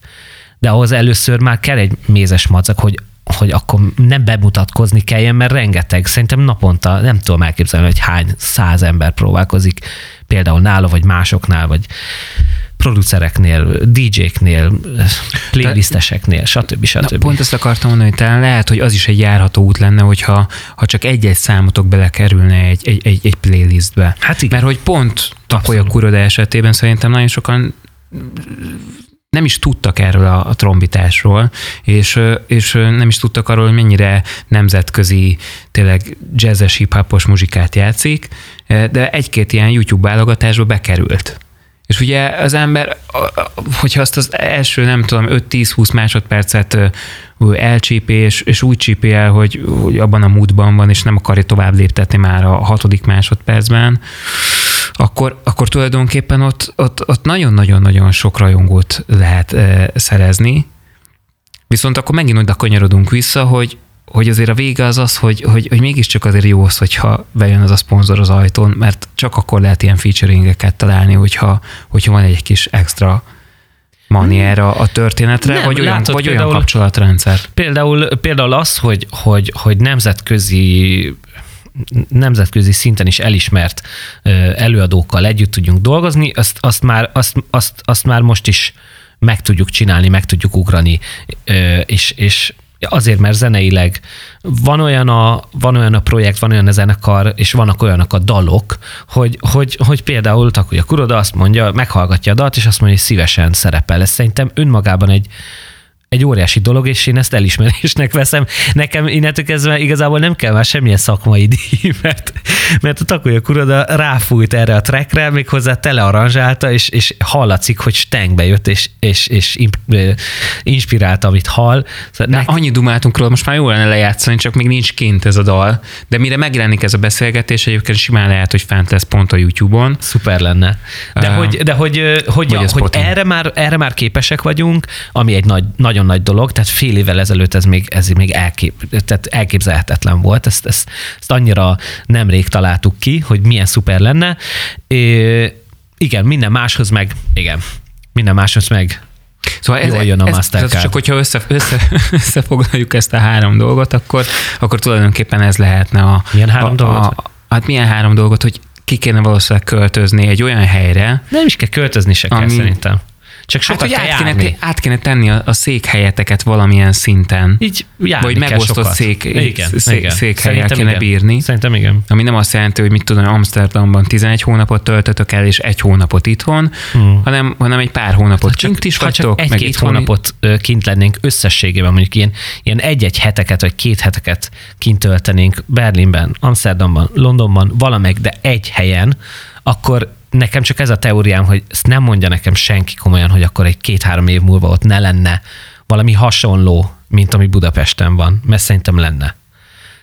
De ahhoz először már kell egy mézes macak, hogy hogy akkor nem bemutatkozni kelljen, mert rengeteg, szerintem naponta nem tudom elképzelni, hogy hány száz ember próbálkozik például nála, vagy másoknál, vagy producereknél, DJ-knél, playlisteseknél, stb. stb. Na, pont ezt akartam mondani, hogy talán lehet, hogy az is egy járható út lenne, hogyha ha csak egy-egy számotok belekerülne egy, egy, egy, egy playlistbe. Hát igen. Mert hogy pont Tapoya Kuroda esetében szerintem nagyon sokan nem is tudtak erről a, a trombitásról, és, és nem is tudtak arról, hogy mennyire nemzetközi, tényleg jazzes, hip-hopos muzsikát játszik, de egy-két ilyen YouTube válogatásba bekerült. És ugye az ember, hogyha azt az első, nem tudom, 5-10-20 másodpercet elcsípi, és, és úgy csípi el, hogy, hogy abban a múdban van, és nem akarja tovább léptetni már a hatodik másodpercben, akkor, akkor tulajdonképpen ott, ott, ott nagyon-nagyon-nagyon sok rajongót lehet szerezni. Viszont akkor megint oda kanyarodunk vissza, hogy, hogy azért a vége az az, hogy, hogy, hogy mégiscsak azért jó az, hogyha bejön az a szponzor az ajtón, mert csak akkor lehet ilyen featuringeket találni, hogyha, hogyha van egy kis extra manier a, a történetre, Nem, vagy, olyan, látod, vagy például, olyan kapcsolatrendszer. Például, például az, hogy, hogy, hogy nemzetközi nemzetközi szinten is elismert előadókkal együtt tudjunk dolgozni, azt, azt, már, azt, azt, azt már most is meg tudjuk csinálni, meg tudjuk ugrani, és, és Azért, mert zeneileg van olyan, a, van olyan a projekt, van olyan a zenekar, és vannak olyanok a dalok, hogy, hogy, hogy például a Kuroda azt mondja, meghallgatja a dalt, és azt mondja, hogy szívesen szerepel. Ez szerintem önmagában egy, egy óriási dolog, és én ezt elismerésnek veszem. Nekem innentől kezdve igazából nem kell már semmilyen szakmai díj, mert, mert a takolyak uroda ráfújt erre a trackre, méghozzá telearanzsálta, és, és hallatszik, hogy stengbe jött, és, és, és inspirált, amit hall. Szóval nek... Annyi dumáltunk róla, most már jó lenne lejátszani, csak még nincs kint ez a dal. De mire megjelenik ez a beszélgetés, egyébként simán lehet, hogy fent lesz pont a YouTube-on. Szuper lenne. De uh, hogy, de hogy, hogy, hogy, hogy erre, már, erre már képesek vagyunk, ami egy nagy, nagyon nagy dolog, tehát fél évvel ezelőtt ez még, ez még elkép, tehát elképzelhetetlen volt. Ezt, ezt, ezt annyira nemrég találtuk ki, hogy milyen szuper lenne. É, igen, minden máshoz meg, igen, minden máshoz meg Szóval ez, Jól jön a ez, Mastercard. Ez, csak hogyha össze, össze, összefoglaljuk ezt a három dolgot, akkor, akkor tulajdonképpen ez lehetne a... Milyen három a, dolgot? A, hát milyen három dolgot, hogy ki kéne valószínűleg költözni egy olyan helyre. Nem is kell költözni se kell ami, szerintem. Csak sokat hát, hogy át kéne, át kéne tenni a, a székhelyeteket valamilyen szinten. Így Vagy megosztott szék, igen, szék, igen. székhelyel kéne igen. bírni. Szerintem igen. Ami nem azt jelenti, hogy mit tudom, Amsterdamban 11 hónapot töltötök el, és egy hónapot itthon, hmm. hanem, hanem egy pár hónapot ha kint is vagytok. Csak egy-két hónapot kint lennénk összességében, mondjuk ilyen, ilyen egy-egy heteket, vagy két heteket kint töltenénk Berlinben, Amsterdamban, Londonban, valamelyik, de egy helyen, akkor nekem csak ez a teóriám, hogy ezt nem mondja nekem senki komolyan, hogy akkor egy két-három év múlva ott ne lenne valami hasonló, mint ami Budapesten van, mert szerintem lenne.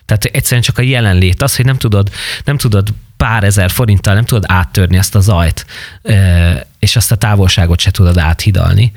Tehát egyszerűen csak a jelenlét, az, hogy nem tudod, nem tudod pár ezer forinttal nem tudod áttörni ezt a zajt, és azt a távolságot se tudod áthidalni.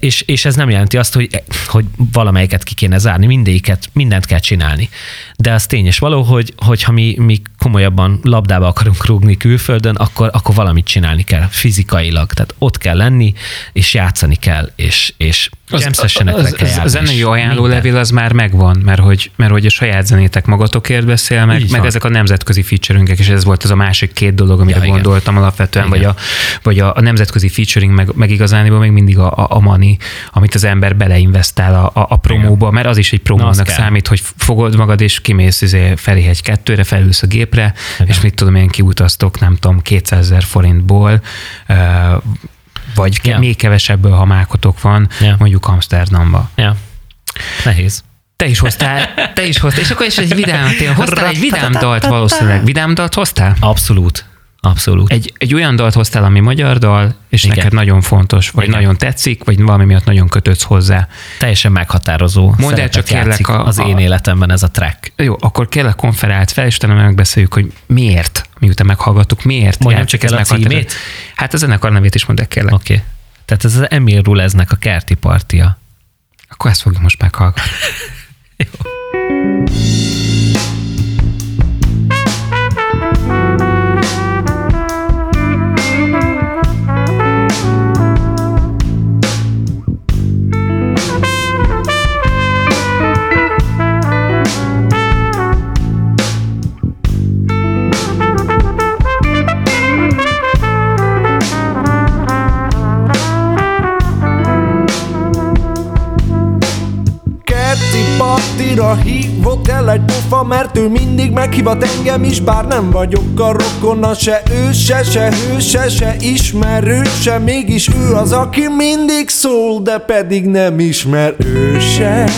És, és ez nem jelenti azt, hogy, hogy valamelyiket ki kéne zárni, mindegyiket, mindent kell csinálni. De az tény és való, hogy, hogyha mi, mi komolyabban labdába akarunk rúgni külföldön, akkor, akkor valamit csinálni kell fizikailag. Tehát ott kell lenni, és játszani kell, és, és az, az, az, a zenei ajánlólevél az már megvan, mert hogy, mert hogy a saját zenétek magatokért beszél, meg, meg ezek a nemzetközi featuringek, és ez volt az a másik két dolog, amire ja, gondoltam igen. alapvetően, igen. vagy, a, vagy a, a nemzetközi featuring, meg, meg igazániból még mindig a, a, a money, amit az ember beleinvestál a, a, a promóba, mert az is egy promónak számít, hogy fogod magad, és kimész izé egy kettőre, felülsz a gépre, igen. és mit tudom én, kiutaztok, nem tudom, 200 ezer forintból, vagy ja. még kevesebből, ha mákotok van, ja. mondjuk Amsterdamba. Ja. Nehéz. Te is hoztál, te is hoztál, és akkor is egy vidám, hoztál egy vidám dalt valószínűleg. Vidám dalt hoztál? Abszolút. Abszolút. Egy, egy olyan dalt hoztál, ami magyar dal, és Igen. neked nagyon fontos, vagy Igen. nagyon tetszik, vagy valami miatt nagyon kötődsz hozzá. Teljesen meghatározó. Mondd el csak kérlek a, az én életemben ez a track. Jó, akkor kérlek konferált fel, és utána megbeszéljük, hogy miért, miután meghallgattuk, miért. Mondjam csak el a címét? Hát a zenekar nevét is mondd el, kérlek. Oké. Okay. Tehát ez az Emil Ruleznek a kerti partia. Akkor ezt fogjuk most meghallgatni. Jó. Újra hívok el egy pofa, mert ő mindig meghivat engem is Bár nem vagyok a rokona, se ő, se, se hő, se, se ismerő, se Mégis ő az, aki mindig szól, de pedig nem ismer ő se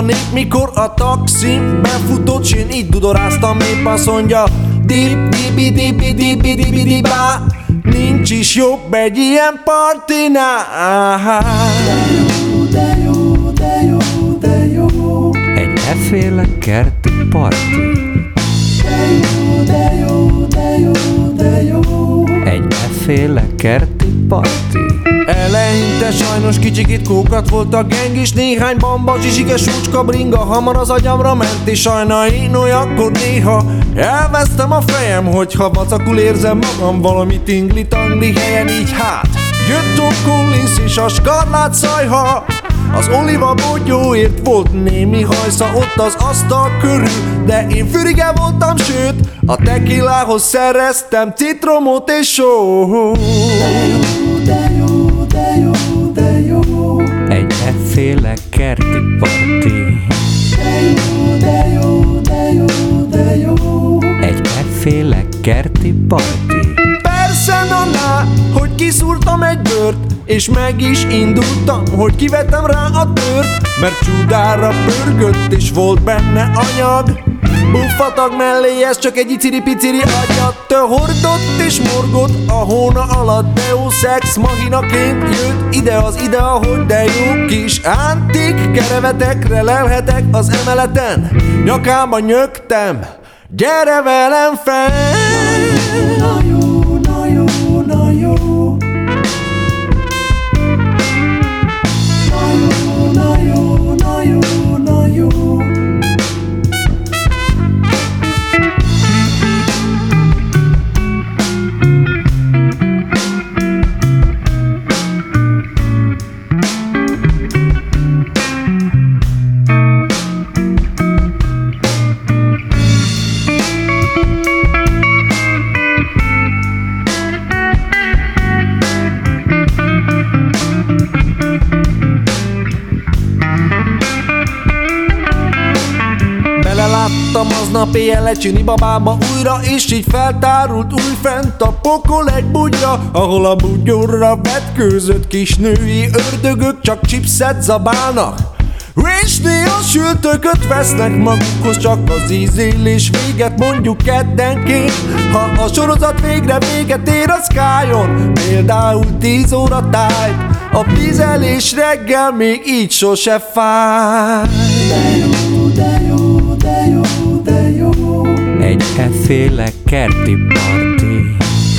nép, mikor a taxi befutott, s én így dudoráztam, épp azt mondja Dip, dibi, dibi, dibi, dibi, dibá Nincs is jobb egy ilyen partinál De jó, de jó, de jó, de jó Egy efféle kerti parti De jó, de Egy efféle kerti parti Eleinte sajnos kicsikit kókat volt a geng is Néhány bamba, zsizsike, súcska, bringa Hamar az agyamra ment és sajna én olyankor néha Elvesztem a fejem, hogyha vacakul érzem magam Valami tingli-tangli helyen így hát Jött Tom Collins és a skarlát szajha az oliva bogyóért volt némi hajsza ott az asztal körül De én fürige voltam, sőt a tekilához szereztem citromot és só. Efféle kerti parti. De jó, de jó, de jó, de jó. Egy efféle kerti parti. Persze, na, hogy kiszúrtam egy bört És meg is indultam, hogy kivetem rá a tört Mert csudára pörgött és volt benne anyag Buffatag mellé, ez csak egy iciri-piciri agyat. Te hordott és morgott a hóna alatt De jó szex mahinaként jött ide az ide, ahogy de jó kis Antik kerevetekre lelhetek az emeleten. Nyakába nyögtem, gyere velem fel éjjel egy csini babába újra És így feltárult új fent a pokol egy bugyra Ahol a bugyorra vetkőzött kis női ördögök Csak chipset zabálnak. És néha sültököt vesznek magukhoz Csak az ízélés véget mondjuk keddenként. Ha a sorozat végre véget ér a Skyon Például 10 óra tájt A pizelés reggel még így sose fáj Egy efféle kerti parti.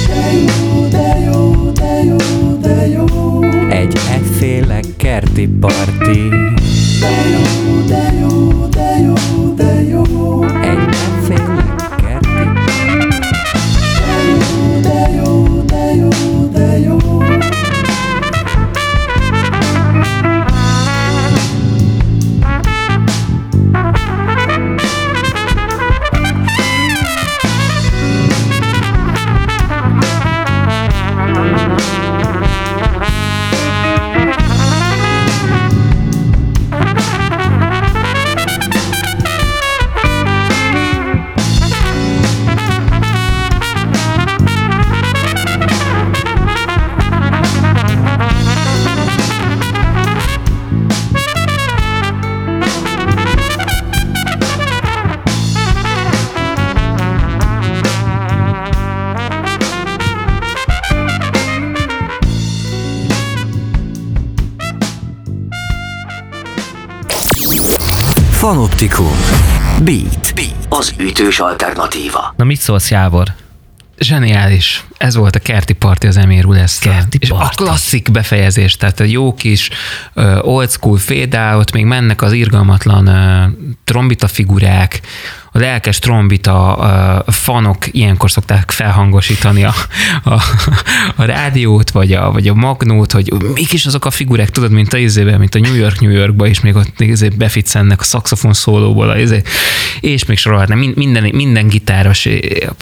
De jó, de jó, Egy efféle kerti parti. De jó, de jó, de jó, Fanoptikum. Beat. Beat. Az ütős alternatíva. Na mit szólsz, Jávor? Zseniális. Ez volt a kerti parti az Emir lesz. Kerti És a klasszik befejezés, tehát a jó kis uh, old school fade out, még mennek az irgalmatlan uh, trombita figurák, a lelkes trombita uh, fanok ilyenkor szokták felhangosítani a, a, a rádiót, vagy a, vagy a magnót, hogy mik is azok a figurák, tudod, mint a izében, mint a New York, New Yorkba, és még ott izé a szaxofon szólóból, a izé, és még sorolhatnám, minden, minden gitáros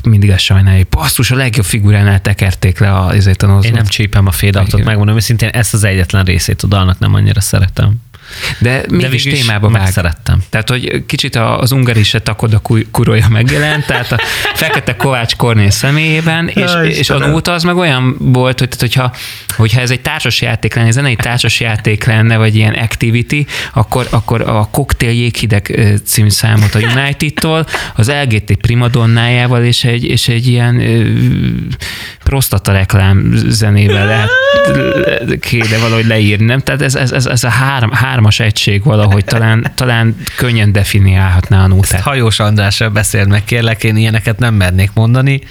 mindig azt sajnálja, hogy basszus, a legjobb figuránál tekerték le a izét a Én nem csípem a Igen. megmondom őszintén, ezt az egyetlen részét a dalnak nem annyira szeretem. De mégis is témába vág. megszerettem. Tehát, hogy kicsit az ungari se takod a kuj- kurója megjelent, tehát a fekete Kovács Kornél személyében, és, Ja, és a Istenem. nóta az meg olyan volt, hogy tehát, hogyha, hogyha ez egy társas játék lenne, zenei társas játék lenne, vagy ilyen activity, akkor, akkor a Cocktail Jéghideg című számot a United-tól, az LGT primadonnájával, és egy, és egy ilyen prostata reklám zenével lehet kéne valahogy leírni, nem? Tehát ez, ez, ez, ez a három, hármas egység valahogy talán, talán könnyen definiálhatná a nótát. Hajós Andrással beszéld meg, kérlek, én ilyeneket nem mernék mondani,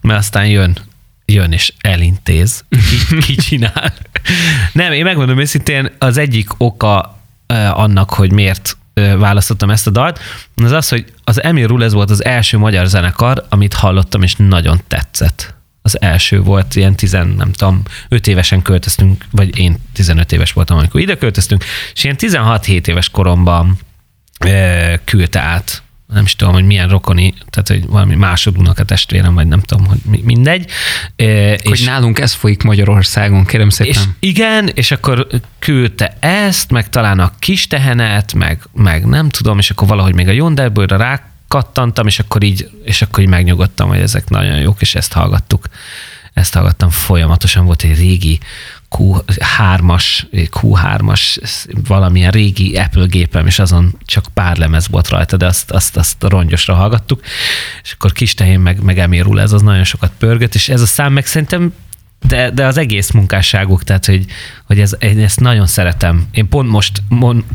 mert aztán jön jön és elintéz, ki, ki csinál. Nem, én megmondom őszintén, az egyik oka annak, hogy miért választottam ezt a dalt, az az, hogy az Emil Rulez volt az első magyar zenekar, amit hallottam, és nagyon tetszett. Az első volt, ilyen tizen, nem tudom, 5 évesen költöztünk, vagy én 15 éves voltam, amikor ide költöztünk, és ilyen 16-7 éves koromban ö, küldte át nem is tudom, hogy milyen rokoni, tehát hogy valami másodúnak a testvérem, vagy nem tudom, hogy mindegy. Hogy és, nálunk ez folyik Magyarországon, kérem szépen. És igen, és akkor küldte ezt, meg talán a kis tehenet, meg, meg nem tudom, és akkor valahogy még a Yonderbőre rá kattantam, és akkor így, és akkor így megnyugodtam, hogy ezek nagyon jók, és ezt hallgattuk. Ezt hallgattam folyamatosan, volt egy régi Q3-as, Q3-as valamilyen régi Apple gépem, és azon csak pár lemez volt rajta, de azt, azt, azt rongyosra hallgattuk, és akkor kis tehén meg, meg Emirul, ez az nagyon sokat pörgött, és ez a szám meg szerintem de, de az egész munkásságuk, tehát hogy, hogy ez, én ezt nagyon szeretem. Én pont most,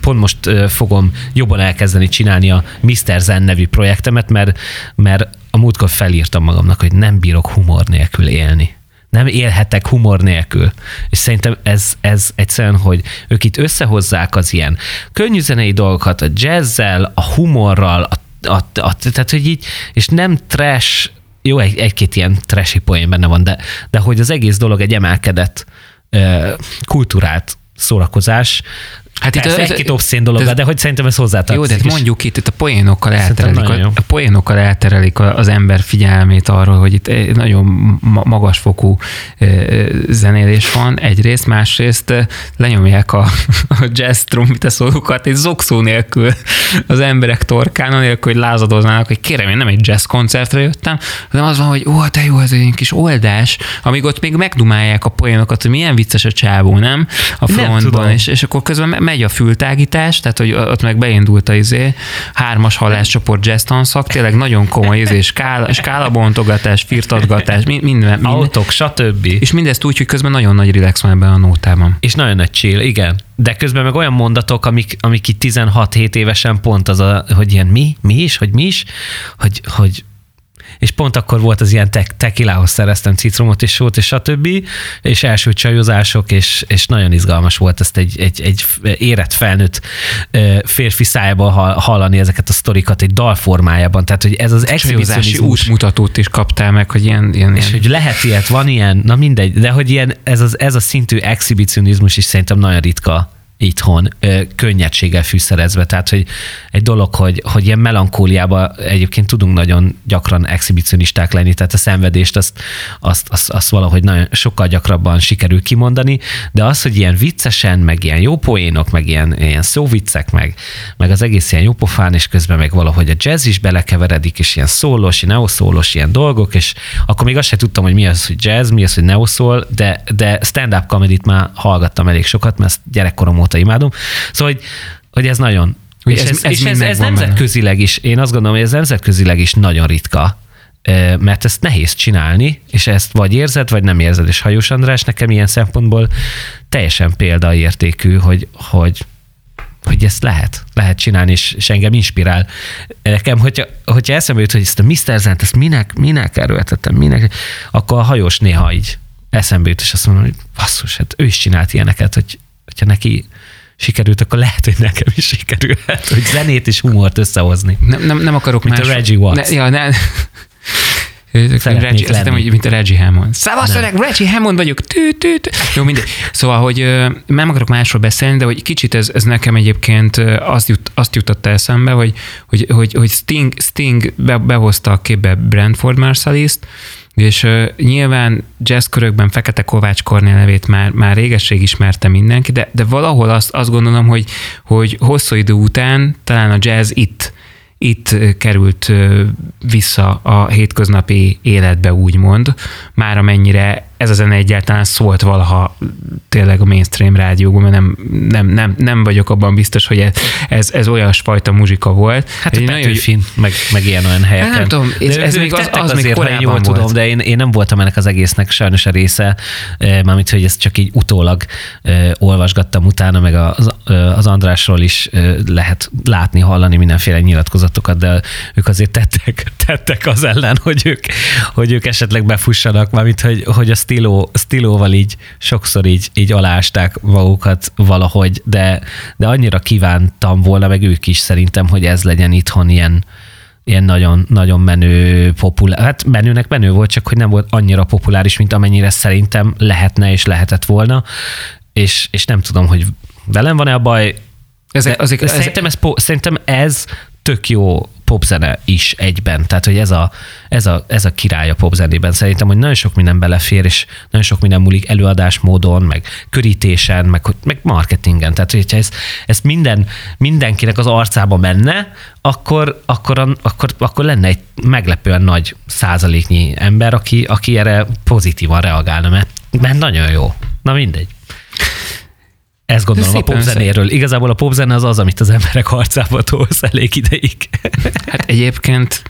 pont most fogom jobban elkezdeni csinálni a Mr. Zen nevű projektemet, mert, mert a múltkor felírtam magamnak, hogy nem bírok humor nélkül élni nem élhetek humor nélkül. És szerintem ez, ez egyszerűen, hogy ők itt összehozzák az ilyen könnyű dolgokat a jazzzel, a humorral, a, a, a, tehát hogy így, és nem trash, jó, egy, egy-két ilyen trashy poén benne van, de, de hogy az egész dolog egy emelkedett kultúrát szórakozás, Hát itt egy-két obszén dolog, ez, de hogy szerintem ez hozzátartozik. Jó, de hát mondjuk itt, itt a poénokkal elterelik, a, a poénokkal elterelik az ember figyelmét arról, hogy itt nagyon magasfokú zenélés van egyrészt, másrészt lenyomják a, a jazz trombita szólókat egy zokszó nélkül az emberek torkán, nélkül, hogy lázadoznának, hogy kérem, én nem egy jazz koncertre jöttem, hanem az van, hogy ó, te jó, ez egy kis oldás, amíg ott még megdumálják a poénokat, hogy milyen vicces a csávó, nem? A frontban, és, és akkor közben megy a fültágítás, tehát hogy ott meg beindult a izé, hármas haláscsoport jazz tanszak, tényleg nagyon komoly izé, skála, skálabontogatás, firtatgatás, minden, minden. Autók, stb. És mindezt úgy, hogy közben nagyon nagy relax van ebben a nótában. És nagyon nagy chill, igen. De közben meg olyan mondatok, amik, amik itt 16-7 évesen pont az, a, hogy ilyen mi, mi is, hogy mi is, hogy, hogy és pont akkor volt az ilyen tek, tekilához szereztem citromot és sót, és stb. És első csajozások, és, és nagyon izgalmas volt ezt egy, egy, egy érett felnőtt férfi szájában hallani ezeket a sztorikat egy dal formájában. Tehát, hogy ez az exhibicionizmus. útmutatót is kaptál meg, hogy ilyen, ilyen, És ilyen. hogy lehet ilyet, van ilyen, na mindegy, de hogy ilyen, ez, az, ez a szintű exhibicionizmus is szerintem nagyon ritka itthon könnyedséggel fűszerezve. Tehát, hogy egy dolog, hogy, hogy ilyen melankóliába egyébként tudunk nagyon gyakran exhibicionisták lenni, tehát a szenvedést azt, azt, azt, azt valahogy nagyon sokkal gyakrabban sikerül kimondani, de az, hogy ilyen viccesen, meg ilyen jó poénok, meg ilyen, ilyen szóviccek, meg, meg az egész ilyen jópofán, és közben meg valahogy a jazz is belekeveredik, és ilyen szólós, neoszólós ilyen dolgok, és akkor még azt sem tudtam, hogy mi az, hogy jazz, mi az, hogy neoszól, de, de stand-up comedy már hallgattam elég sokat, mert ezt gyerekkorom óta imádom. Szóval, hogy, hogy ez nagyon, és ez, ez, ez, és ez, ez nemzetközileg is, én azt gondolom, hogy ez nemzetközileg is nagyon ritka, mert ezt nehéz csinálni, és ezt vagy érzed, vagy nem érzed. És Hajós András nekem ilyen szempontból teljesen példaértékű, hogy, hogy, hogy ezt lehet, lehet csinálni, és, és engem inspirál. Nekem, hogyha, hogyha eszembe jut, hogy ezt a Mr. Zent, ezt minek, minek erőltettem, minek, akkor a hajós néha így eszembe jut, és azt mondom, hogy basszus, hát ő is csinált ilyeneket, hogy hogyha neki sikerült, akkor lehet, hogy nekem is sikerülhet, hogy zenét és humort összehozni. Nem, nem, nem akarok Mint más... a Reggie Watts. Ne, ja, ne, Reggie, azt hogy mint a Reggie Hammond. Szavasz öreg, Reggie Hammond vagyok. Tű, tű, tű. Jó, mindegy. Szóval, hogy nem akarok másról beszélni, de hogy kicsit ez, ez nekem egyébként azt, jut, azt jutott eszembe, hogy, hogy, hogy, hogy Sting, Sting be, behozta a képbe Brentford Marsalis-t, és uh, nyilván jazzkörökben Fekete Kovács Kornél nevét már, már régesség ismerte mindenki, de, de valahol azt, azt gondolom, hogy, hogy hosszú idő után talán a jazz itt, itt került vissza a hétköznapi életbe, úgymond, már amennyire ez a zene egyáltalán szólt valaha tényleg a mainstream rádióban, mert nem, nem, nem, nem vagyok abban biztos, hogy ez, ez, ez olyasfajta muzsika volt. Hát a Petőfin, meg, meg ilyen olyan helyeken. Hát nem tudom, ez, ez még az, az még korábban jól volt. tudom, de én, én nem voltam ennek az egésznek sajnos a része, mármint, hogy ezt csak így utólag olvasgattam utána, meg az, az Andrásról is lehet látni, hallani mindenféle nyilatkozatokat, de ők azért tettek, tettek az ellen, hogy ők, hogy ők esetleg befussanak, mármint, hogy, hogy a stiló, stilóval így sokszor így, így alásták magukat valahogy, de, de annyira kívántam volna, meg ők is szerintem, hogy ez legyen itthon ilyen, ilyen nagyon, nagyon menő, populár, hát menőnek menő volt, csak hogy nem volt annyira populáris, mint amennyire szerintem lehetne és lehetett volna, és, és nem tudom, hogy velem van-e a baj, ezek, azok, ezek, szerintem, ez, szerintem ez tök jó popzene is egyben. Tehát, hogy ez a, ez a, ez a király a popzenében. Szerintem, hogy nagyon sok minden belefér, és nagyon sok minden múlik előadásmódon, meg körítésen, meg, meg marketingen. Tehát, hogyha ez, ez minden, mindenkinek az arcába menne, akkor, akkor, akkor, akkor lenne egy meglepően nagy százaléknyi ember, aki, aki erre pozitívan reagálna, mert, mert nagyon jó. Na mindegy. Ezt gondolom a popzenéről. Igazából a popzene az az, amit az emberek arcába tolsz elég ideig. Hát egyébként,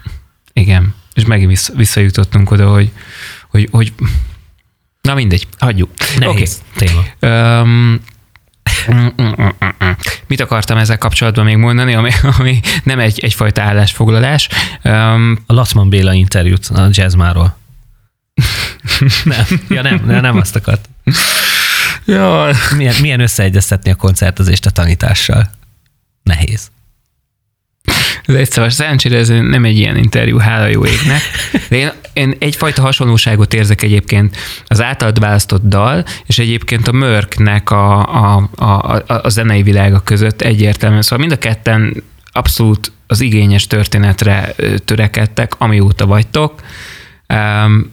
igen, és megint vissza, visszajutottunk oda, hogy, hogy, hogy na mindegy, hagyjuk. Nehéz okay. téma. Um, Mit akartam ezzel kapcsolatban még mondani, ami, ami nem egy, egyfajta állásfoglalás? Um, a Latman Béla interjút a jazzmáról. nem, ja nem, nem, nem azt akart. Ja. Milyen, milyen összeegyeztetni a koncertezést a tanítással? Nehéz. Ez egy szavas, szerencsére ez nem egy ilyen interjú, hála jó égnek. De én, én egyfajta hasonlóságot érzek egyébként az általad választott dal, és egyébként a Mörknek a, a, a, a zenei világa között egyértelműen. Szóval mind a ketten abszolút az igényes történetre törekedtek, amióta vagytok. Um,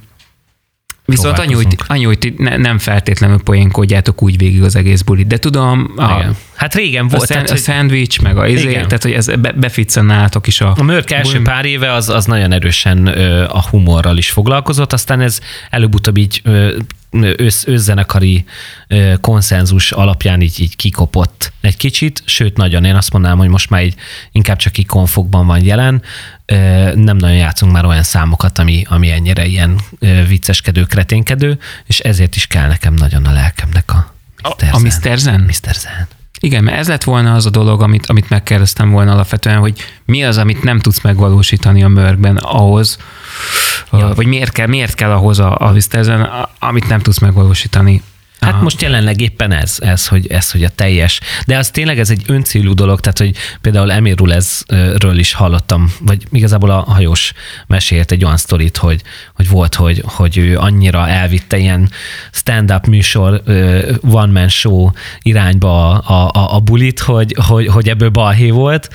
Viszont annyi, hogy, annyi, hogy ne, nem feltétlenül poénkodjátok úgy végig az egész bulit, de tudom, a, hát régen volt. A, tehát, a szendvics, meg a izé, tehát hogy ez be, beficcenáltok is a... A Mörk első bulim. pár éve az, az nagyon erősen ö, a humorral is foglalkozott, aztán ez előbb-utóbb így ö, ősz, őszenekari konszenzus alapján így, így kikopott egy kicsit, sőt nagyon, én azt mondanám, hogy most már így inkább csak ikonfokban van jelen, nem nagyon játszunk már olyan számokat, ami, ami ennyire ilyen vicceskedő, kreténkedő, és ezért is kell nekem nagyon a lelkemnek a Mr. A, a Mr. Zen? Mr. Zen. Igen, mert ez lett volna az a dolog, amit, amit megkérdeztem volna alapvetően, hogy mi az, amit nem tudsz megvalósítani a mörkben ahhoz, ja. vagy miért kell, miért kell ahhoz a, a amit nem tudsz megvalósítani Hát Aha. most jelenleg éppen ez, ez hogy, ez, hogy a teljes. De az tényleg ez egy öncélú dolog, tehát hogy például Emirul ezről is hallottam, vagy igazából a hajós mesélt egy olyan sztorit, hogy, hogy volt, hogy, hogy ő annyira elvitte ilyen stand-up műsor, one-man show irányba a, a, a bulit, hogy, hogy, hogy ebből balhé volt,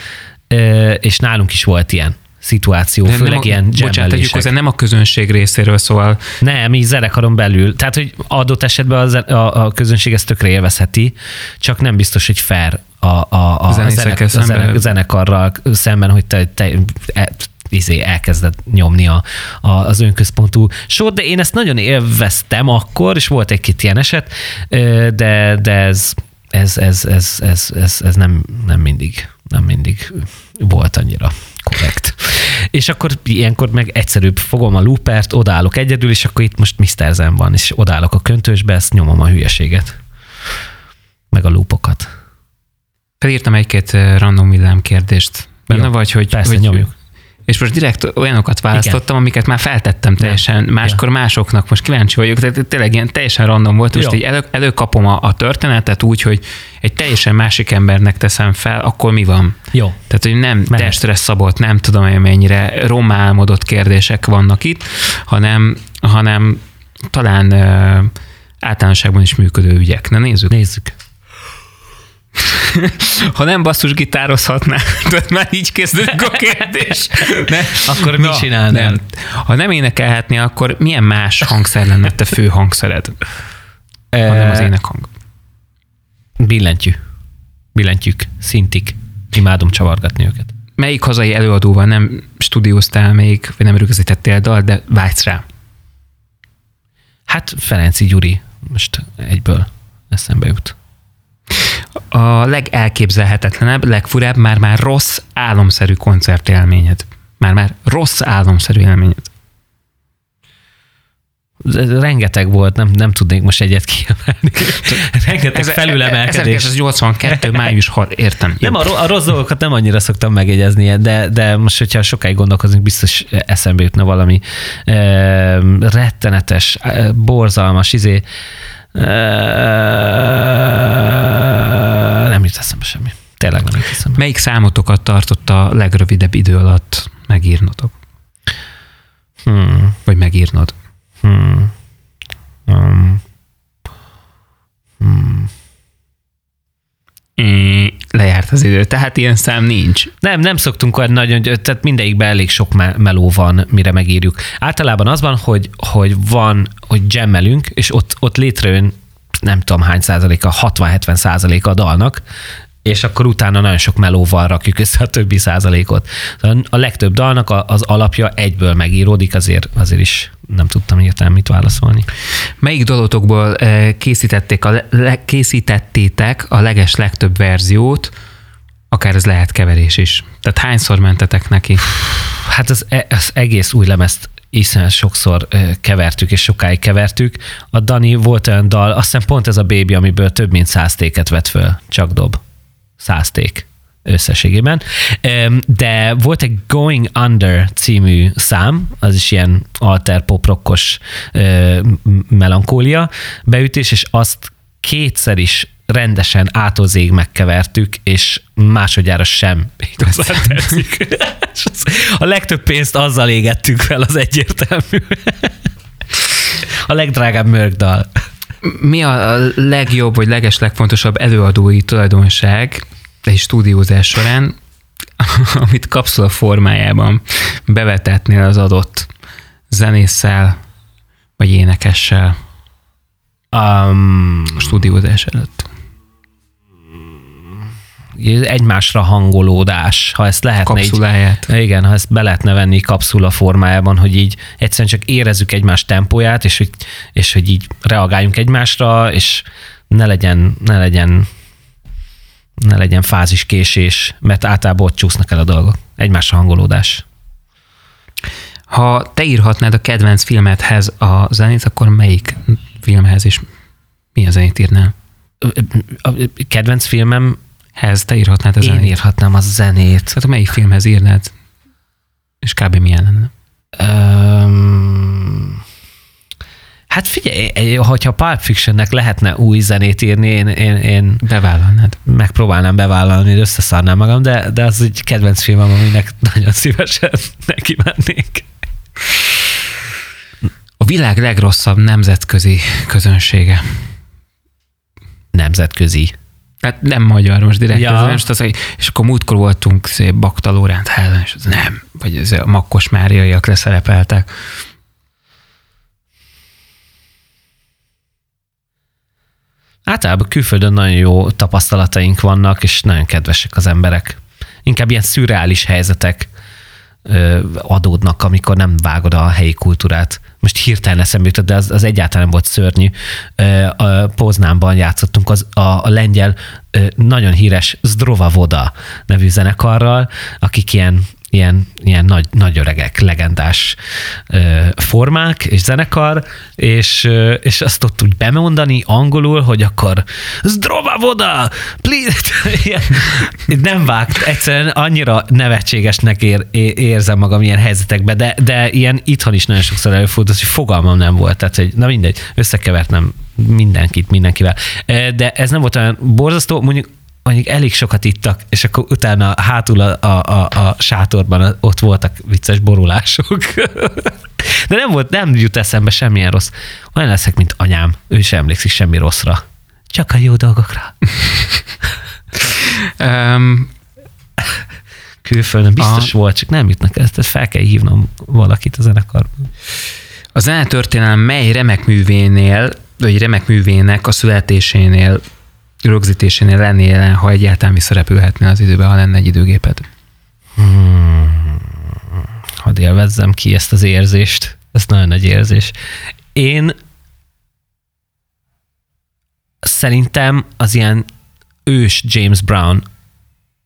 és nálunk is volt ilyen szituáció, De főleg nem ilyen Bocsánat, tegyük hozzá, nem a közönség részéről szól. Nem, így zenekaron belül. Tehát, hogy adott esetben a, a, a közönség ezt tökre élvezheti, csak nem biztos, hogy fair a, a, a, a, zenek, a zenek, zenekarral szemben, hogy te, te e, izé elkezdett nyomni a, a, az önközpontú sót, de én ezt nagyon élveztem akkor, és volt egy-két ilyen eset, de, de ez, ez, ez, ez, ez, ez, ez nem, nem mindig, nem mindig volt annyira korrekt. És akkor ilyenkor meg egyszerűbb fogom a loopert, odállok egyedül, és akkor itt most Mr. Zen van, és odállok a köntösbe, ezt nyomom a hülyeséget. Meg a loopokat. Felírtam egy-két eh, random villám kérdést. Benne Jó, vagy, hogy... Persze, hogy, nyomjuk és most direkt olyanokat választottam, Igen. amiket már feltettem teljesen, Nem. máskor ja. másoknak. Most kíváncsi vagyok, tehát tényleg ilyen teljesen random volt. Most így elő, előkapom a, a történetet úgy, hogy egy teljesen másik embernek teszem fel, akkor mi van? Jó. Tehát, hogy nem Mehet. testre szabott, nem tudom én mennyire romálmodott kérdések vannak itt, hanem, hanem talán uh, általánosságban is működő ügyek. Na nézzük. Nézzük. Ha nem basszusgitározhatná, tudod, már így kezdődik a kérdés. Ne? Akkor mit csinálnál? Nem. Ha nem énekelhetné, akkor milyen más hangszer lenne te fő hangszered? Ha nem az énekhang. Billentyű. Billentyűk, szintik. Imádom csavargatni őket. Melyik hazai előadóval nem stúdióztál még, vagy nem rögzítettél dal, de vágysz rá? Hát Ferenci Gyuri most egyből eszembe jut a legelképzelhetetlenebb, legfurább, már-már rossz álomszerű koncertélményed? Már-már rossz álomszerű élményed? rengeteg volt, nem, nem tudnék most egyet kiemelni. rengeteg felülemelkedés. 1982. május 6, értem. Nem, a, a rossz dolgokat nem annyira szoktam megjegyezni, de, de most, hogyha sokáig gondolkozunk, biztos eszembe jutna valami e, rettenetes, borzalmas, izé, nem jut eszembe semmi. Tényleg nem jut eszembe. Melyik számotokat tartott a legrövidebb idő alatt megírnotok? Hmm. Vagy megírnod? Hmm. Um. Hmm. Lejárt az idő. Tehát ilyen szám nincs. Nem, nem szoktunk olyan nagyon, tehát mindegyikben elég sok me- meló van, mire megírjuk. Általában az van, hogy, hogy van, hogy jammelünk, és ott, ott létrejön nem tudom hány százaléka, 60-70 százaléka a dalnak, és akkor utána nagyon sok melóval rakjuk össze a többi százalékot. A legtöbb dalnak az alapja egyből megíródik, azért, azért is nem tudtam értelme mit válaszolni. Melyik dolotokból eh, készítették a le, készítettétek a leges legtöbb verziót, akár ez lehet keverés is. Tehát hányszor mentetek neki? Hát az, e, az egész új lemezt hiszen sokszor kevertük, és sokáig kevertük. A Dani volt olyan dal, azt hiszem pont ez a Baby, amiből több mint száz téket vett föl, csak dob. Száz ték összességében. De volt egy Going Under című szám, az is ilyen alter pop rockos melankólia beütés, és azt kétszer is rendesen átozég megkevertük, és másodjára sem igazán tetszik. A legtöbb pénzt azzal égettük fel, az egyértelmű. A legdrágább mörgdal. Mi a legjobb, vagy leges legfontosabb előadói tulajdonság egy stúdiózás során, amit kapszula formájában bevetetnél az adott zenésszel, vagy énekessel um, a stúdiózás előtt? Egymásra hangolódás, ha ezt lehetne Kapszuláját. Így, igen, ha ezt be lehetne venni kapszula formájában, hogy így egyszerűen csak érezzük egymás tempóját, és hogy, és hogy így reagáljunk egymásra, és ne legyen, ne legyen ne legyen fáziskésés, mert általában ott csúsznak el a dolgok. Egymásra hangolódás. Ha te írhatnád a kedvenc filmedhez a zenét, akkor melyik filmhez és mi a zenét írnál? A kedvenc filmem Hez, te írhatnád a zenét. Én írhatnám a zenét. Tehát a melyik filmhez írnád? És kb. milyen lenne? Um, hát figyelj, hogyha Pulp Fictionnek lehetne új zenét írni, én, én, én bevállalnád. Megpróbálnám bevállalni, összeszarnám magam, de, de az egy kedvenc filmem, aminek nagyon szívesen neki mennék. A világ legrosszabb nemzetközi közönsége. Nemzetközi. Hát nem magyar most direkt. Ja. Ez most az, és akkor múltkor voltunk szép Baktalórán Hellen, és az nem, vagy ez a Makkos Máriaiak leszerepeltek. Általában külföldön nagyon jó tapasztalataink vannak, és nagyon kedvesek az emberek. Inkább ilyen szürreális helyzetek adódnak, amikor nem vágod a helyi kultúrát. Most hirtelen eszembe jutott, de az, az egyáltalán nem volt szörnyű. A Poznánban játszottunk az, a, a lengyel nagyon híres Zdrova Voda nevű zenekarral, akik ilyen ilyen, ilyen nagy, nagy öregek, legendás formák és zenekar, és, és azt ott úgy bemondani angolul, hogy akkor Zdrova voda! Please! nem vágt, egyszerűen annyira nevetségesnek ér, érzem magam ilyen helyzetekben, de, de ilyen itthon is nagyon sokszor előfordult, hogy fogalmam nem volt, tehát hogy na mindegy, összekevertem mindenkit, mindenkivel. De ez nem volt olyan borzasztó, mondjuk mondjuk elég sokat ittak, és akkor utána hátul a, a, a, a sátorban ott voltak vicces borulások. De nem volt, nem jut eszembe semmilyen rossz. Olyan leszek, mint anyám. Ő sem emlékszik semmi rosszra. Csak a jó dolgokra. um, Külföldön biztos a... volt, csak nem jutnak ezt, fel kell hívnom valakit a zenekarban. A zenetörténelem mely remek művénél, vagy remek művének a születésénél rögzítésénél lennél, ha egyáltalán visszarepülhetnél az időbe, ha lenne egy időgéped? Hmm. Hadd élvezzem ki ezt az érzést. Ez nagyon nagy érzés. Én szerintem az ilyen ős James Brown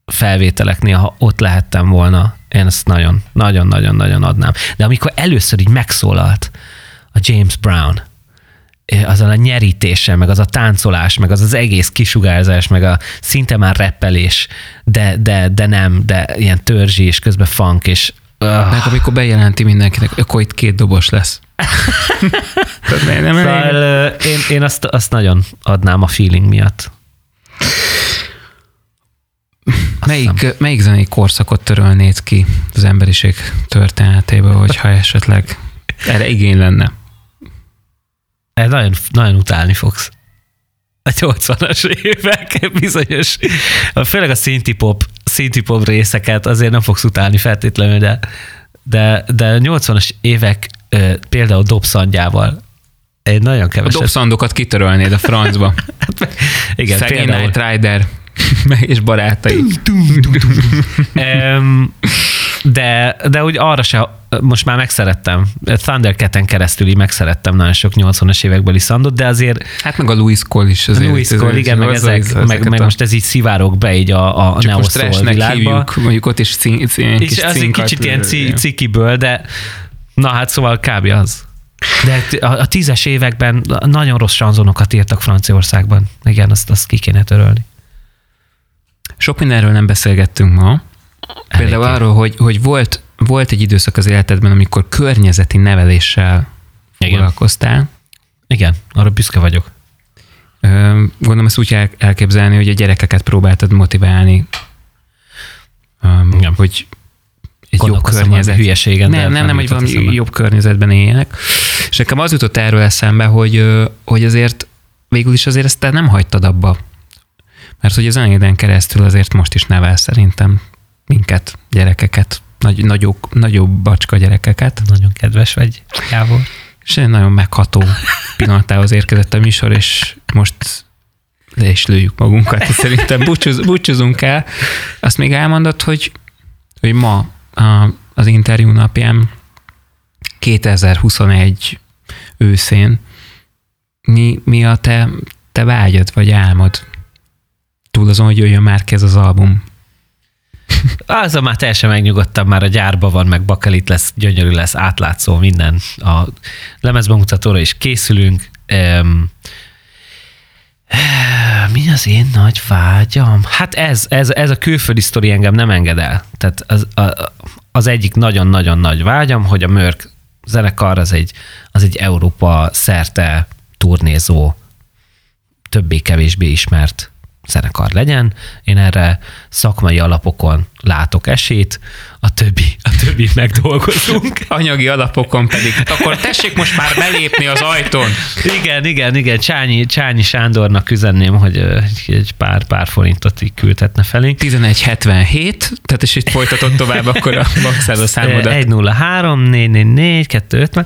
felvételeknél, ha ott lehettem volna, én ezt nagyon, nagyon, nagyon, nagyon adnám. De amikor először így megszólalt a James Brown, azon a nyerítéssel, meg az a táncolás, meg az az egész kisugárzás, meg a szinte már reppelés, de, de, de nem, de ilyen törzsi, és közben funk, és Uh. Meg amikor bejelenti mindenkinek, akkor itt két dobos lesz. nem, nem szóval, én, én azt, azt nagyon adnám a feeling miatt. melyik, melyik zenei korszakot törölnéd ki az emberiség történetéből, hogyha esetleg erre igény lenne? Nagyon, nagyon utálni fogsz. a 80-as évek bizonyos, főleg a synthpop, synthpop részeket azért nem fogsz utálni feltétlenül, de, de, de a 80-as évek például dobszandjával egy nagyon keveset. A dobszandokat kitörölnéd a francba. Igen, Szegény például. Night Rider és barátai. de, de úgy arra se, most már megszerettem. Thundercat-en keresztül így megszerettem nagyon sok 80-as évekbeli szandot, de azért... Hát meg a Louis Cole is azért. Louis Cole, igen, meg, ezek, ezek, meg, meg, most ez így szivárok be így a, a neo világba. Hívjuk, mondjuk ott is cín, cín, és az egy kicsit ilyen cikiből, de na hát szóval kb. az. De a, a tízes években nagyon rossz sanzonokat írtak Franciaországban. Igen, azt, azt ki kéne törölni. Sok mindenről nem beszélgettünk ma. Például arról, hogy, hogy volt, volt egy időszak az életedben, amikor környezeti neveléssel Igen. foglalkoztál. Igen, arra büszke vagyok. Gondolom ezt úgy elképzelni, hogy a gyerekeket próbáltad motiválni, Igen. hogy egy jobb környezet. Hülyeségen, nem, nem, nem, hogy valami eszembe. jobb környezetben éljenek. És nekem az jutott erről eszembe, hogy, hogy azért végül is azért ezt te nem hagytad abba. Mert hogy az anyéden keresztül azért most is nevel szerintem minket, gyerekeket, nagy, nagyobb, nagyobb bacska gyerekeket. Nagyon kedves vagy, Jávor. És egy nagyon megható pillanatához érkezett a műsor, és most le is lőjük magunkat, szerintem búcsúz, búcsúzunk el. Azt még elmondott, hogy, hogy ma a, az interjú napján 2021 őszén mi, mi a te, te vágyad vagy álmod? Túl azon, hogy jöjjön már ez az album. Azon már teljesen megnyugodtam, már a gyárban van, meg bakelit lesz, gyönyörű lesz, átlátszó minden. A lemezbemutatóra is készülünk. Um, mi az én nagy vágyam? Hát ez, ez, ez a külföldi sztori engem nem enged el. Tehát az, a, az egyik nagyon-nagyon nagy vágyam, hogy a Mörk zenekar az egy, az egy Európa szerte turnézó, többé-kevésbé ismert zenekar legyen. Én erre szakmai alapokon látok esélyt, a többi, a többi megdolgozunk. Anyagi alapokon pedig. Akkor tessék most már belépni az ajtón. Igen, igen, igen. Csányi, Csányi Sándornak üzenném, hogy egy pár, pár forintot így küldhetne felé. 1177, tehát és itt folytatod tovább akkor a a számodat. 103 444 250.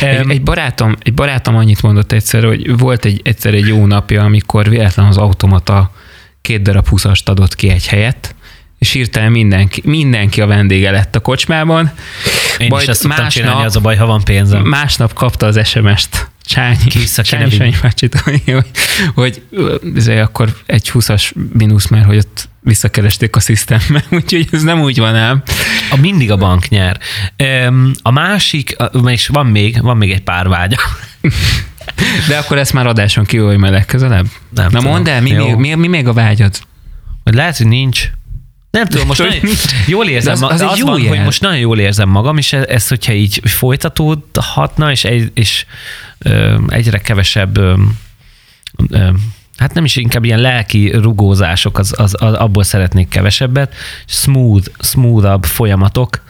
Egy, egy, barátom, egy barátom annyit mondott egyszer, hogy volt egy, egyszer egy jó napja, amikor véletlen az automata két darab húszast adott ki egy helyet, és hirtelen mindenki, mindenki a vendége lett a kocsmában. Én Majd is ezt másnap, csinálni, az a baj, ha van pénzem. Másnap kapta az SMS-t Csányi, Csányi Sanyi bácsit, hogy, hogy, hogy izé, akkor egy 20-as mínusz, mert hogy ott visszakeresték a szisztembe, úgyhogy ez nem úgy van ám. A mindig a bank nyer. A másik, és van még, van még egy pár vágya. De akkor ezt már adáson kívül, hogy majd legközelebb? Nem Na mondd el, mi, mi, mi, mi még a vágyad? Hogy lehet, hogy nincs. Nem tudom, most nagyon, jól érzem, az, az, az jó van, hogy most nagyon jól érzem magam, és ez, ez hogyha így folytatódhatna, és, egy, és ö, egyre kevesebb ö, ö, hát nem is inkább ilyen lelki rugózások, az, az, az, abból szeretnék kevesebbet, smooth, smoothabb folyamatok,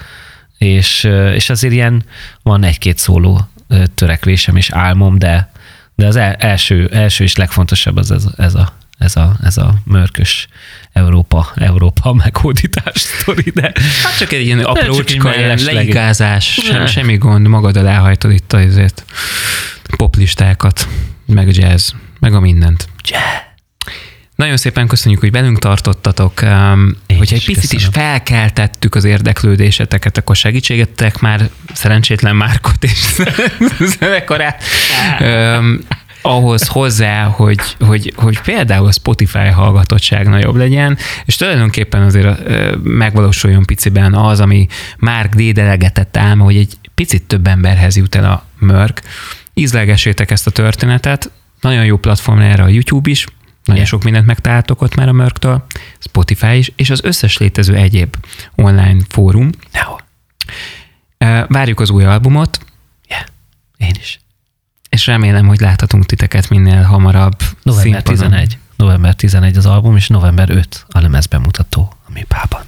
és, és azért ilyen van egy-két szóló törekvésem és álmom, de, de az első, első és legfontosabb az ez, ez a ez a, ez a mörkös Európa, Európa meghódítás sztori, de... Hát csak egy ilyen aprócska, ilyen leigázás, sem, semmi gond, magaddal elhajtod itt azért poplistákat, meg jazz, meg a mindent. Jazz. Nagyon szépen köszönjük, hogy velünk tartottatok. Um, Én hogyha egy picit köszönöm. is felkeltettük az érdeklődéseteket, akkor segítségettek már szerencsétlen Márkot és zenekarát. um, ahhoz hozzá, hogy, hogy, hogy például a Spotify hallgatottság nagyobb legyen, és tulajdonképpen azért megvalósuljon piciben az, ami Mark D. delegetett álma, hogy egy picit több emberhez jut el a mörk. Ízlegessétek ezt a történetet, nagyon jó platform erre a YouTube is, nagyon sok mindent megtaláltok ott már a Mörktől, Spotify is, és az összes létező egyéb online fórum. Várjuk az új albumot. Yeah. Én is és remélem, hogy láthatunk titeket minél hamarabb. November színpadon. 11. November 11 az album, és november 5 a lemez bemutató a Műpában.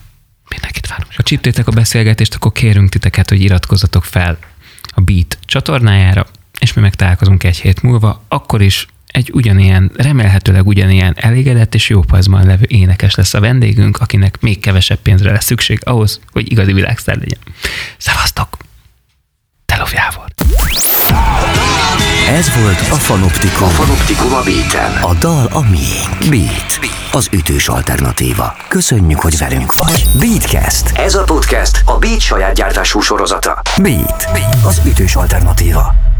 Mindenkit várunk. Ha csíptétek a beszélgetést, akkor kérünk titeket, hogy iratkozzatok fel a Beat csatornájára, és mi megtalálkozunk egy hét múlva, akkor is egy ugyanilyen, remélhetőleg ugyanilyen elégedett és jó paszban levő énekes lesz a vendégünk, akinek még kevesebb pénzre lesz szükség ahhoz, hogy igazi világsztár legyen. Szevasztok! Telov Jávor! Ez volt a Fanoptikum. A Fanoptikum a Beaten. A dal a miénk. Beat. Az ütős alternatíva. Köszönjük, hogy velünk vagy. Beatcast. Ez a podcast a Beat saját gyártású sorozata. Beat. Az ütős alternatíva.